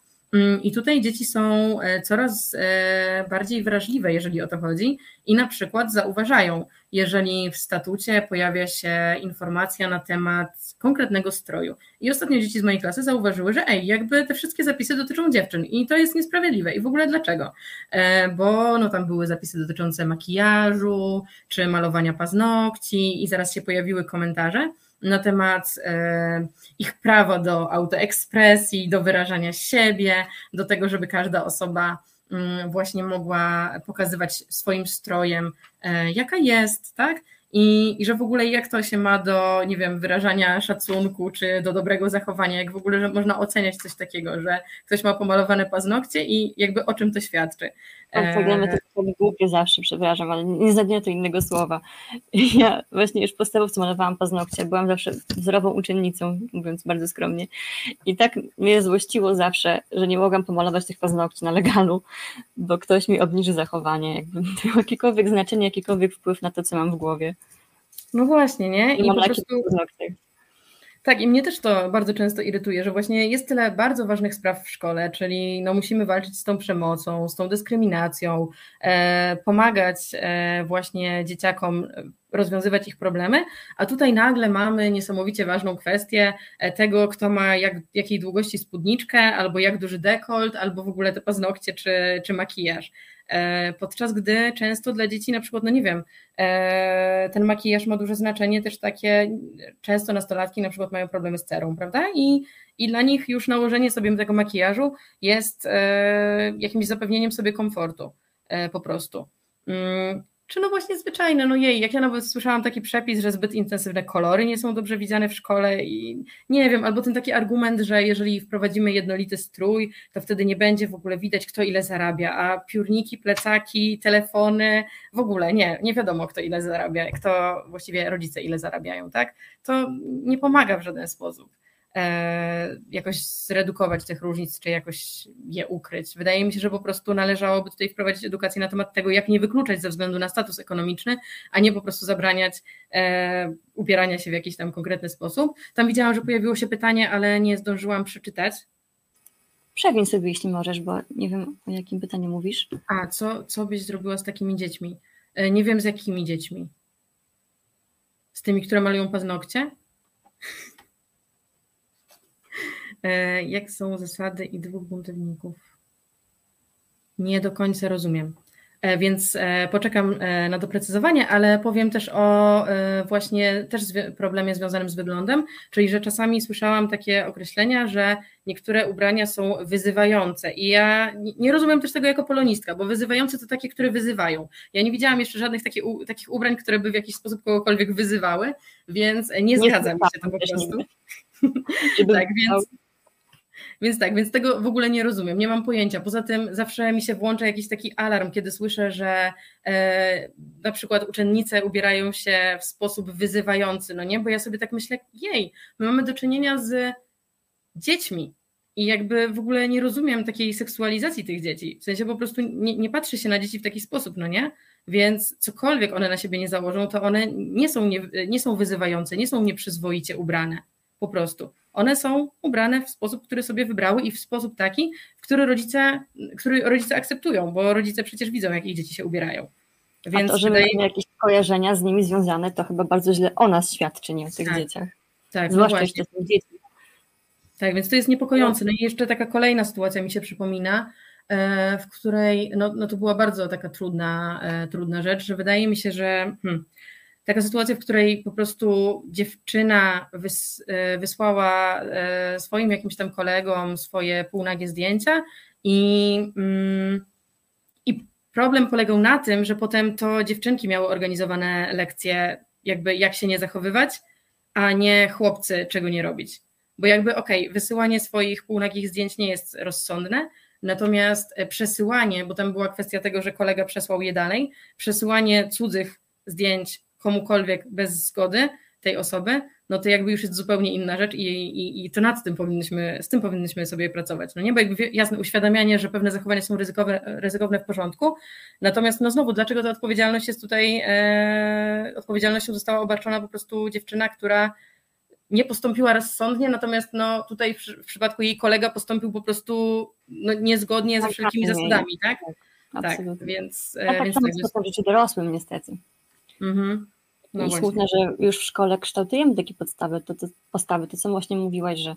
I tutaj dzieci są e, coraz e, bardziej wrażliwe, jeżeli o to chodzi, i na przykład zauważają, jeżeli w statucie pojawia się informacja na temat konkretnego stroju. I ostatnio dzieci z mojej klasy zauważyły, że ej, jakby te wszystkie zapisy dotyczą dziewczyn i to jest niesprawiedliwe. I w ogóle dlaczego? E, bo no, tam były zapisy dotyczące makijażu czy malowania paznokci, i zaraz się pojawiły komentarze na temat e, ich prawa do autoekspresji, do wyrażania siebie, do tego, żeby każda osoba mm, właśnie mogła pokazywać swoim strojem, e, jaka jest, tak? I, I że w ogóle jak to się ma do, nie wiem, wyrażania szacunku, czy do dobrego zachowania, jak w ogóle, że można oceniać coś takiego, że ktoś ma pomalowane paznokcie i jakby o czym to świadczy. Poglądamy to sobie głupie zawsze, przepraszam, ale nie znajduję to innego słowa. Ja właśnie już podstawowce malowałam paznokcie, byłam zawsze wzorową uczennicą, mówiąc bardzo skromnie. I tak mnie złościło zawsze, że nie mogłam pomalować tych paznokci na legalu, bo ktoś mi obniży zachowanie, jakby miał jakiekolwiek znaczenie, jakikolwiek wpływ na to, co mam w głowie. No właśnie, nie? I, I po prostu... Tak, i mnie też to bardzo często irytuje, że właśnie jest tyle bardzo ważnych spraw w szkole, czyli no musimy walczyć z tą przemocą, z tą dyskryminacją, e, pomagać e, właśnie dzieciakom rozwiązywać ich problemy, a tutaj nagle mamy niesamowicie ważną kwestię e, tego, kto ma jak, jakiej długości spódniczkę, albo jak duży dekolt, albo w ogóle te paznokcie czy, czy makijaż. E, podczas gdy często dla dzieci na przykład, no nie wiem, e, ten makijaż ma duże znaczenie też takie, często nastolatki na przykład mają problemy z cerą, prawda? I, i dla nich już nałożenie sobie tego makijażu jest jakimś zapewnieniem sobie komfortu po prostu. Czy no właśnie zwyczajne, no jej, jak ja nawet słyszałam taki przepis, że zbyt intensywne kolory nie są dobrze widziane w szkole i nie wiem, albo ten taki argument, że jeżeli wprowadzimy jednolity strój, to wtedy nie będzie w ogóle widać, kto ile zarabia, a piórniki, plecaki, telefony, w ogóle nie, nie wiadomo, kto ile zarabia, kto właściwie rodzice ile zarabiają, tak? To nie pomaga w żaden sposób. E, jakoś zredukować tych różnic, czy jakoś je ukryć. Wydaje mi się, że po prostu należałoby tutaj wprowadzić edukację na temat tego, jak nie wykluczać ze względu na status ekonomiczny, a nie po prostu zabraniać e, ubierania się w jakiś tam konkretny sposób. Tam widziałam, że pojawiło się pytanie, ale nie zdążyłam przeczytać. Przewiń sobie, jeśli możesz, bo nie wiem, o jakim pytaniu mówisz. A, co, co byś zrobiła z takimi dziećmi? E, nie wiem, z jakimi dziećmi. Z tymi, które malują paznokcie? E, jak są zasady i dwóch buntowników? Nie do końca rozumiem. E, więc e, poczekam na doprecyzowanie, ale powiem też o właśnie też problemie związanym z wyglądem, czyli że czasami słyszałam takie określenia, że niektóre ubrania są wyzywające i ja nie rozumiem też tego jako polonistka, bo wyzywające to takie, które wyzywają. Ja nie widziałam jeszcze żadnych takich, takich ubrań, które by w jakiś sposób kogokolwiek wyzywały, więc nie, nie zgadza mi się to po prostu. tak, więc więc tak, więc tego w ogóle nie rozumiem, nie mam pojęcia. Poza tym zawsze mi się włącza jakiś taki alarm, kiedy słyszę, że e, na przykład uczennice ubierają się w sposób wyzywający, no nie? Bo ja sobie tak myślę, jej, my mamy do czynienia z dziećmi. I jakby w ogóle nie rozumiem takiej seksualizacji tych dzieci. W sensie po prostu nie, nie patrzy się na dzieci w taki sposób, no nie? Więc cokolwiek one na siebie nie założą, to one nie są, nie, nie są wyzywające, nie są nieprzyzwoicie ubrane. Po prostu one są ubrane w sposób, który sobie wybrały i w sposób taki, w który rodzice, który rodzice akceptują, bo rodzice przecież widzą, jak ich dzieci się ubierają. Więc A to, że wydaje... mamy jakieś skojarzenia z nimi związane, to chyba bardzo źle o nas świadczy, nie o tych tak. dzieciach. Tak, no Zwłaszcza no jeśli to są dzieci. Tak, więc to jest niepokojące. No i jeszcze taka kolejna sytuacja mi się przypomina, e, w której no, no to była bardzo taka trudna, e, trudna rzecz, że wydaje mi się, że hmm, taka sytuacja, w której po prostu dziewczyna wys, e, wysłała e, swoim jakimś tam kolegom swoje półnagie zdjęcia i, mm, i problem polegał na tym, że potem to dziewczynki miały organizowane lekcje, jakby jak się nie zachowywać, a nie chłopcy czego nie robić. Bo jakby okej, okay, wysyłanie swoich półnagich zdjęć nie jest rozsądne, natomiast e, przesyłanie, bo tam była kwestia tego, że kolega przesłał je dalej, przesyłanie cudzych zdjęć komukolwiek bez zgody tej osoby, no to jakby już jest zupełnie inna rzecz i, i, i to nad tym powinniśmy, z tym powinniśmy sobie pracować. No nie, bo jakby jasne uświadamianie, że pewne zachowania są ryzykowne, ryzykowne w porządku, natomiast no znowu, dlaczego ta odpowiedzialność jest tutaj, e, odpowiedzialnością została obarczona po prostu dziewczyna, która nie postąpiła rozsądnie, natomiast no tutaj w, w przypadku jej kolega postąpił po prostu no, niezgodnie ze tak, wszelkimi tak, zasadami, tak? Tak, tak więc... Tak, więc tak, jest w życiu dorosłym niestety. Mhm. No I smutne, że już w szkole kształtujemy takie podstawy, to, to, postawy, to co właśnie mówiłaś, że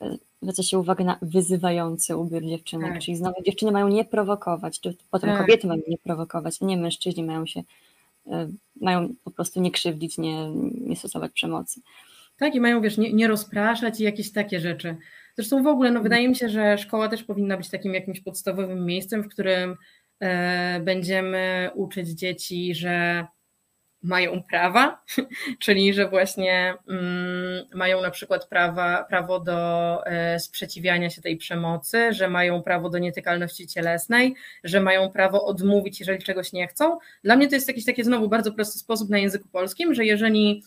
e, zwraca się uwagę na wyzywający ubiór dziewczynek, tak. czyli znowu dziewczyny mają nie prowokować, czy potem tak. kobiety mają nie prowokować, a nie mężczyźni mają się, e, mają po prostu nie krzywdzić, nie, nie stosować przemocy. Tak, i mają, wiesz, nie, nie rozpraszać i jakieś takie rzeczy. Zresztą w ogóle, no wydaje mi się, że szkoła też powinna być takim jakimś podstawowym miejscem, w którym e, będziemy uczyć dzieci, że mają prawa, czyli że właśnie mm, mają na przykład prawa, prawo do e, sprzeciwiania się tej przemocy, że mają prawo do nietykalności cielesnej, że mają prawo odmówić, jeżeli czegoś nie chcą. Dla mnie to jest jakiś taki znowu bardzo prosty sposób na języku polskim, że jeżeli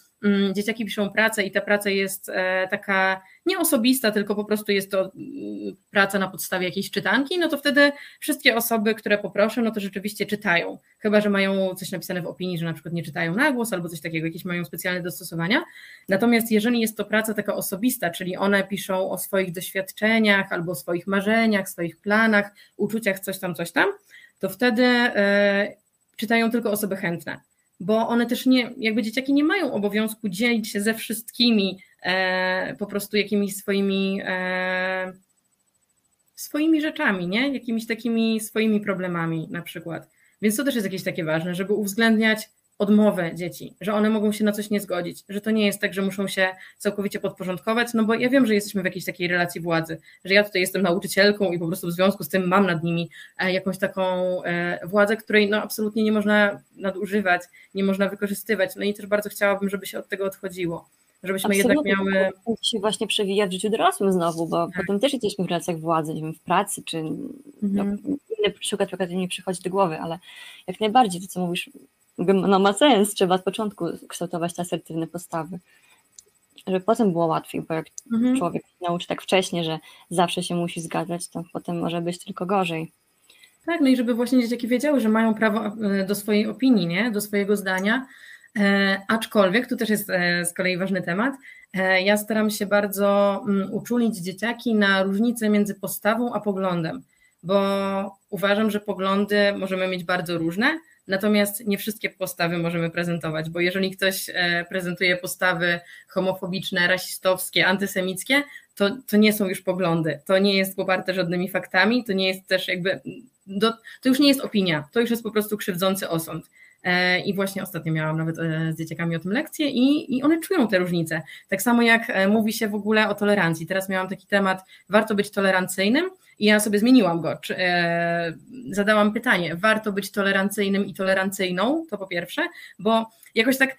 dzieciaki piszą pracę i ta praca jest e, taka nieosobista, tylko po prostu jest to mm, praca na podstawie jakiejś czytanki, no to wtedy wszystkie osoby, które poproszę, no to rzeczywiście czytają. Chyba, że mają coś napisane w opinii, że na przykład nie czytają na głos albo coś takiego, jakieś mają specjalne dostosowania. Natomiast jeżeli jest to praca taka osobista, czyli one piszą o swoich doświadczeniach albo o swoich marzeniach, swoich planach, uczuciach, coś tam, coś tam, to wtedy e, czytają tylko osoby chętne bo one też nie, jakby dzieciaki nie mają obowiązku dzielić się ze wszystkimi e, po prostu jakimiś swoimi e, swoimi rzeczami, nie? Jakimiś takimi swoimi problemami na przykład. Więc to też jest jakieś takie ważne, żeby uwzględniać odmowę dzieci, że one mogą się na coś nie zgodzić, że to nie jest tak, że muszą się całkowicie podporządkować, no bo ja wiem, że jesteśmy w jakiejś takiej relacji władzy, że ja tutaj jestem nauczycielką i po prostu w związku z tym mam nad nimi e, jakąś taką e, władzę, której no absolutnie nie można nadużywać, nie można wykorzystywać, no i też bardzo chciałabym, żeby się od tego odchodziło żebyśmy Absolutnie. jednak miały. To się właśnie przewija w życiu dorosłym znowu, bo tak. potem też jesteśmy w relacjach władzy, nie wiem, w pracy, czy no, mhm. no, inny przykład przykład nie przychodzi do głowy, ale jak najbardziej to, co mówisz, no ma sens, trzeba od początku kształtować te asertywne postawy, żeby potem było łatwiej, bo jak mhm. człowiek nauczy tak wcześnie, że zawsze się musi zgadzać, to potem może być tylko gorzej. Tak, no i żeby właśnie dzieciaki wiedziały, że mają prawo e, do swojej opinii, nie? do swojego zdania, e, aczkolwiek, tu też jest e, z kolei ważny temat, e, ja staram się bardzo mm, uczulić dzieciaki na różnicę między postawą a poglądem, bo uważam, że poglądy możemy mieć bardzo różne, Natomiast nie wszystkie postawy możemy prezentować, bo jeżeli ktoś e, prezentuje postawy homofobiczne, rasistowskie, antysemickie, to, to nie są już poglądy, to nie jest poparte żadnymi faktami, to nie jest też jakby, do, to już nie jest opinia, to już jest po prostu krzywdzący osąd. E, I właśnie ostatnio miałam nawet e, z dzieciakami o tym lekcję i, i one czują te różnice. Tak samo jak mówi się w ogóle o tolerancji. Teraz miałam taki temat, warto być tolerancyjnym, i ja sobie zmieniłam go. Czy, e, zadałam pytanie, warto być tolerancyjnym i tolerancyjną, to po pierwsze, bo jakoś tak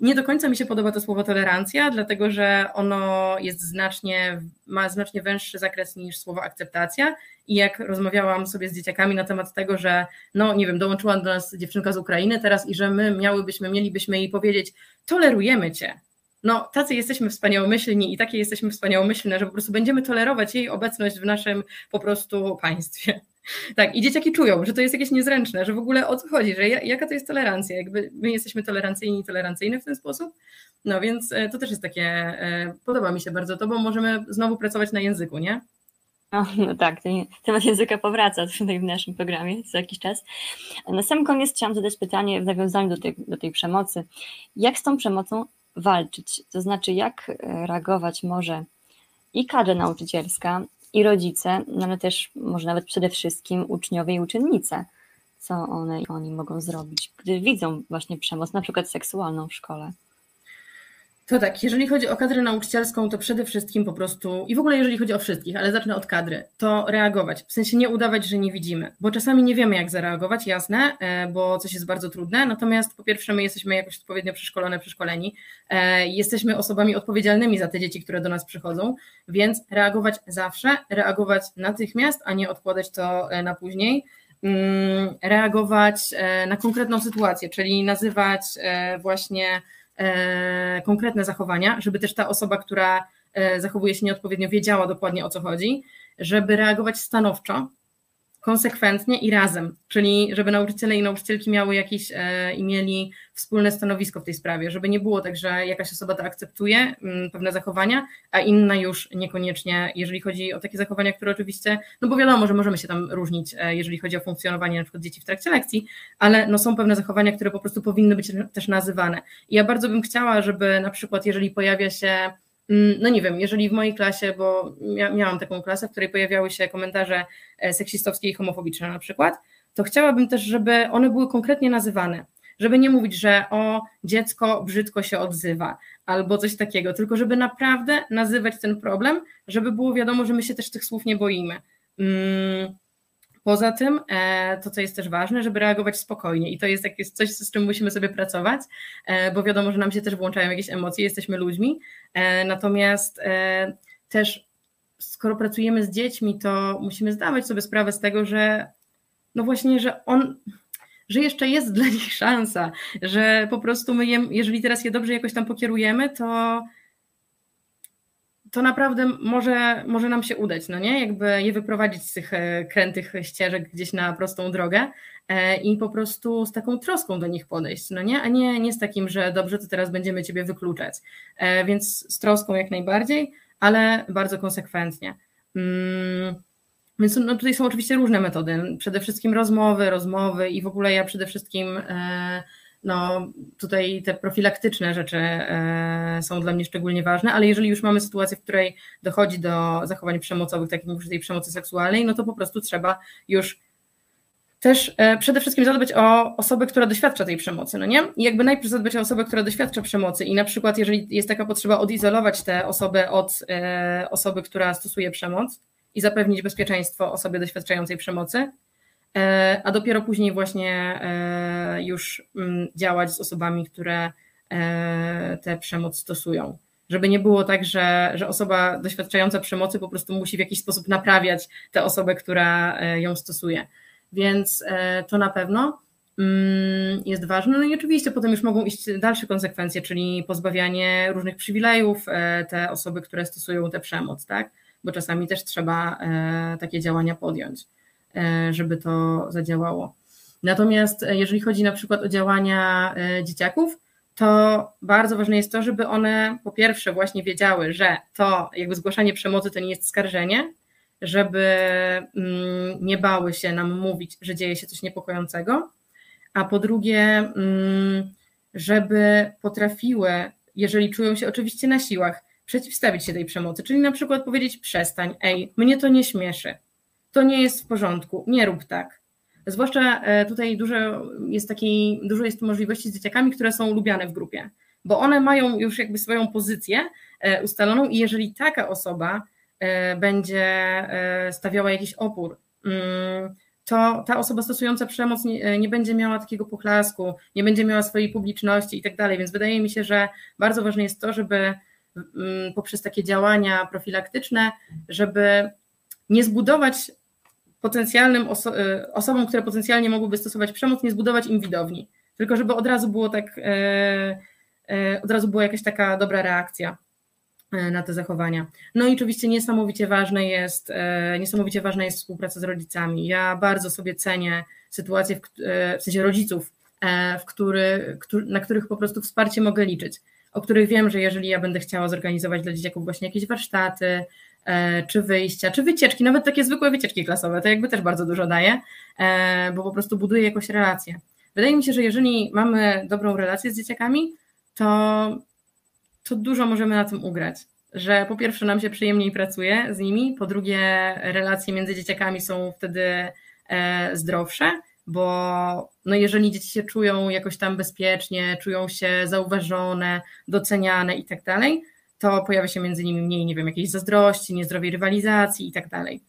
nie do końca mi się podoba to słowo tolerancja, dlatego że ono jest znacznie, ma znacznie węższy zakres niż słowo akceptacja. I jak rozmawiałam sobie z dzieciakami na temat tego, że no nie wiem, dołączyła do nas dziewczynka z Ukrainy teraz i że my miałybyśmy, mielibyśmy jej powiedzieć, tolerujemy cię, no tacy jesteśmy wspaniałomyślni i takie jesteśmy wspaniałomyślne, że po prostu będziemy tolerować jej obecność w naszym po prostu państwie. Tak, i dzieciaki czują, że to jest jakieś niezręczne, że w ogóle o co chodzi, że jaka to jest tolerancja, jakby my jesteśmy tolerancyjni i tolerancyjne w ten sposób. No więc e, to też jest takie, e, podoba mi się bardzo to, bo możemy znowu pracować na języku, nie? No, no tak, ten temat języka powraca tutaj w naszym programie co jakiś czas. Na sam koniec chciałam zadać pytanie w nawiązaniu do tej, do tej przemocy. Jak z tą przemocą walczyć. To znaczy, jak e, reagować może i kadra nauczycielska, i rodzice, no ale też może nawet przede wszystkim uczniowie i uczennice, co one oni mogą zrobić, gdy widzą właśnie przemoc, na przykład seksualną w szkole. To tak, jeżeli chodzi o kadrę nauczycielską, to przede wszystkim po prostu, i w ogóle jeżeli chodzi o wszystkich, ale zacznę od kadry, to reagować. W sensie nie udawać, że nie widzimy, bo czasami nie wiemy, jak zareagować, jasne, e, bo coś jest bardzo trudne. Natomiast po pierwsze, my jesteśmy jakoś odpowiednio przeszkolone, przeszkoleni, e, jesteśmy osobami odpowiedzialnymi za te dzieci, które do nas przychodzą, więc reagować zawsze, reagować natychmiast, a nie odkładać to e, na później mm, reagować na konkretną sytuację, czyli nazywać właśnie konkretne zachowania, żeby też ta osoba, która e, zachowuje się nieodpowiednio, wiedziała dokładnie o co chodzi, żeby reagować stanowczo, konsekwentnie i razem, czyli żeby nauczyciele i nauczycielki miały jakieś e, i mieli wspólne stanowisko w tej sprawie, żeby nie było tak, że jakaś osoba to akceptuje, mm, pewne zachowania, a inna już niekoniecznie, jeżeli chodzi o takie zachowania, które oczywiście, no bo wiadomo, że możemy się tam różnić, e, jeżeli chodzi o funkcjonowanie na przykład dzieci w trakcie lekcji, ale no są pewne zachowania, które po prostu powinny być też nazywane. I ja bardzo bym chciała, żeby na przykład, jeżeli pojawia się no nie wiem, jeżeli w mojej klasie, bo miałam taką klasę, w której pojawiały się komentarze e, seksistowskie i homofobiczne na przykład, to chciałabym też, żeby one były konkretnie nazywane. Żeby nie mówić, że o dziecko brzydko się odzywa albo coś takiego, tylko żeby naprawdę nazywać ten problem, żeby było wiadomo, że my się też tych słów nie boimy. Poza tym, e, to co jest też ważne, żeby reagować spokojnie. I to jest jakieś coś, z czym musimy sobie pracować, e, bo wiadomo, że nam się też włączają jakieś emocje, jesteśmy ludźmi, e, natomiast też skoro pracujemy z dziećmi, to musimy zdawać sobie sprawę z tego, że no właśnie, że on, że jeszcze jest dla nich szansa, że po prostu my, je, jeżeli teraz je dobrze jakoś tam pokierujemy, to to naprawdę może, może nam się udać, no nie? Jakby je wyprowadzić z tych e, krętych ścieżek gdzieś na prostą drogę e, i po prostu z taką troską do nich podejść, no nie? A nie, nie z takim, że dobrze, to teraz będziemy ciebie wykluczać. E, więc z troską jak najbardziej, ale bardzo konsekwentnie. Mm, więc no, tutaj są oczywiście różne metody. Przede wszystkim rozmowy, rozmowy i w ogóle ja przede wszystkim no tutaj te profilaktyczne rzeczy e, są dla mnie szczególnie ważne, ale jeżeli już mamy sytuację, w której dochodzi do zachowań przemocowych, tak jak mówisz, tej przemocy seksualnej, no to po prostu trzeba już też e, przede wszystkim zadbać o osobę, która doświadcza tej przemocy, no nie? I jakby najpierw zadbać o osobę, która doświadcza przemocy i na przykład jeżeli jest taka potrzeba odizolować tę osobę od e, osoby, która stosuje przemoc i zapewnić bezpieczeństwo osobie doświadczającej przemocy, a dopiero później właśnie e, już mm, działać z osobami, które e, tę przemoc stosują. Żeby nie było tak, że, że osoba doświadczająca przemocy po prostu musi w jakiś sposób naprawiać tę osobę, która ją stosuje. Więc to na pewno mm, jest ważne. No i oczywiście potem już mogą iść dalsze konsekwencje, czyli pozbawianie różnych przywilejów te osoby, które stosują tę przemoc, tak? Bo czasami też trzeba takie działania podjąć. E, żeby to zadziałało. Natomiast e, jeżeli chodzi na przykład o działania e, dzieciaków, to bardzo ważne jest to, żeby one po pierwsze właśnie wiedziały, że to jakby zgłaszanie przemocy to nie jest skarżenie, żeby mm, nie bały się nam mówić, że dzieje się coś niepokojącego, a po drugie, mm, żeby potrafiły, jeżeli czują się oczywiście na siłach, przeciwstawić się tej przemocy, czyli na przykład powiedzieć przestań, ej, mnie to nie śmieszy, to nie jest w porządku, nie rób tak. Zwłaszcza e, tutaj dużo jest takiej, dużo jest możliwości z dzieciakami, które są lubiane w grupie, bo one mają już jakby swoją pozycję e, ustaloną i jeżeli taka osoba e, będzie stawiała jakiś opór, mm, to ta osoba stosująca przemoc nie, nie, będzie miała takiego poklasku, nie będzie miała swojej publiczności i tak dalej. Więc wydaje mi się, że bardzo ważne jest to, żeby mm, poprzez takie działania profilaktyczne, żeby nie zbudować potencjalnym oso y, osobom, które potencjalnie mogłyby stosować przemoc, nie zbudować im widowni, tylko żeby od razu było tak, e, e, od razu była jakaś taka dobra reakcja e, na te zachowania. No i oczywiście niesamowicie ważne jest, niesamowicie ważna jest współpraca z rodzicami. Ja bardzo sobie cenię sytuację, w, w sensie rodziców, w który, na których po prostu wsparcie mogę liczyć, o których wiem, że jeżeli ja będę chciała zorganizować dla dzieciaków właśnie jakieś warsztaty, E, czy wyjścia, czy wycieczki, nawet takie zwykłe wycieczki klasowe, to jakby też bardzo dużo daje, e, bo po prostu buduje jakąś relację. Wydaje mi się, że jeżeli mamy dobrą relację z dzieciakami, to, to dużo możemy na tym ugrać. Że po pierwsze nam się przyjemniej pracuje z nimi, po drugie relacje między dzieciakami są wtedy e, zdrowsze, bo no jeżeli dzieci się czują jakoś tam bezpiecznie, czują się zauważone, doceniane i tak dalej, to pojawia się między nimi mniej, nie wiem, jakiejś zazdrości, niezdrowej rywalizacji i tak dalej.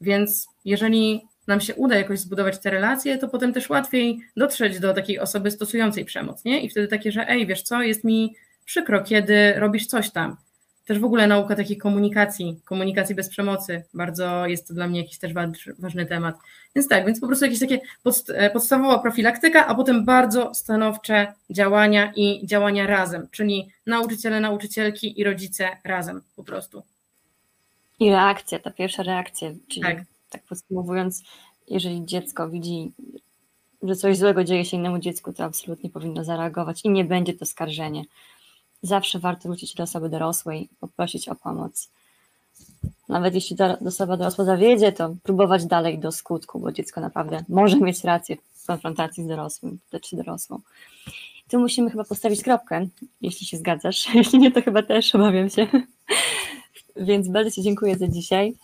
Więc jeżeli nam się uda jakoś zbudować te relacje, to potem też łatwiej dotrzeć do takiej osoby stosującej przemoc, nie? I wtedy takie, że ej, wiesz co, jest mi przykro, kiedy robisz coś tam, też w ogóle nauka takiej komunikacji, komunikacji bez przemocy, bardzo jest to dla mnie jakiś też ważny temat. Więc tak, więc po prostu jakieś takie e, podstawowa profilaktyka, a potem bardzo stanowcze działania i działania razem, czyli nauczyciele, nauczycielki i rodzice razem po prostu. I reakcja, ta pierwsza reakcja, czyli tak, tak podsumowując, jeżeli dziecko widzi, że coś złego dzieje się innemu dziecku, to absolutnie powinno zareagować i nie będzie to skarżenie zawsze warto wrócić do osoby dorosłej, poprosić o pomoc. Nawet jeśli ta osoba dorosła zawiedzie, to próbować dalej do skutku, bo dziecko naprawdę może mieć rację w konfrontacji z dorosłym, czy dorosłą. Tu musimy chyba postawić kropkę, jeśli się zgadzasz. Jeśli nie, to chyba też obawiam się. Więc bardzo Ci dziękuję za dzisiaj.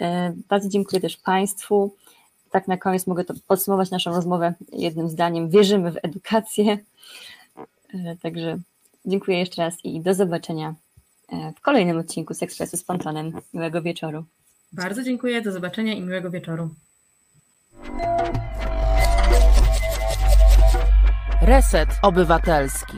E, bardzo dziękuję też Państwu. Tak na koniec mogę to podsumować naszą rozmowę jednym zdaniem. Wierzymy w edukację. E, także Dziękuję jeszcze raz i do zobaczenia e, w kolejnym odcinku z Ekspresu z Pontonem. Miłego wieczoru. Bardzo dziękuję, do zobaczenia i miłego wieczoru. Reset Obywatelski.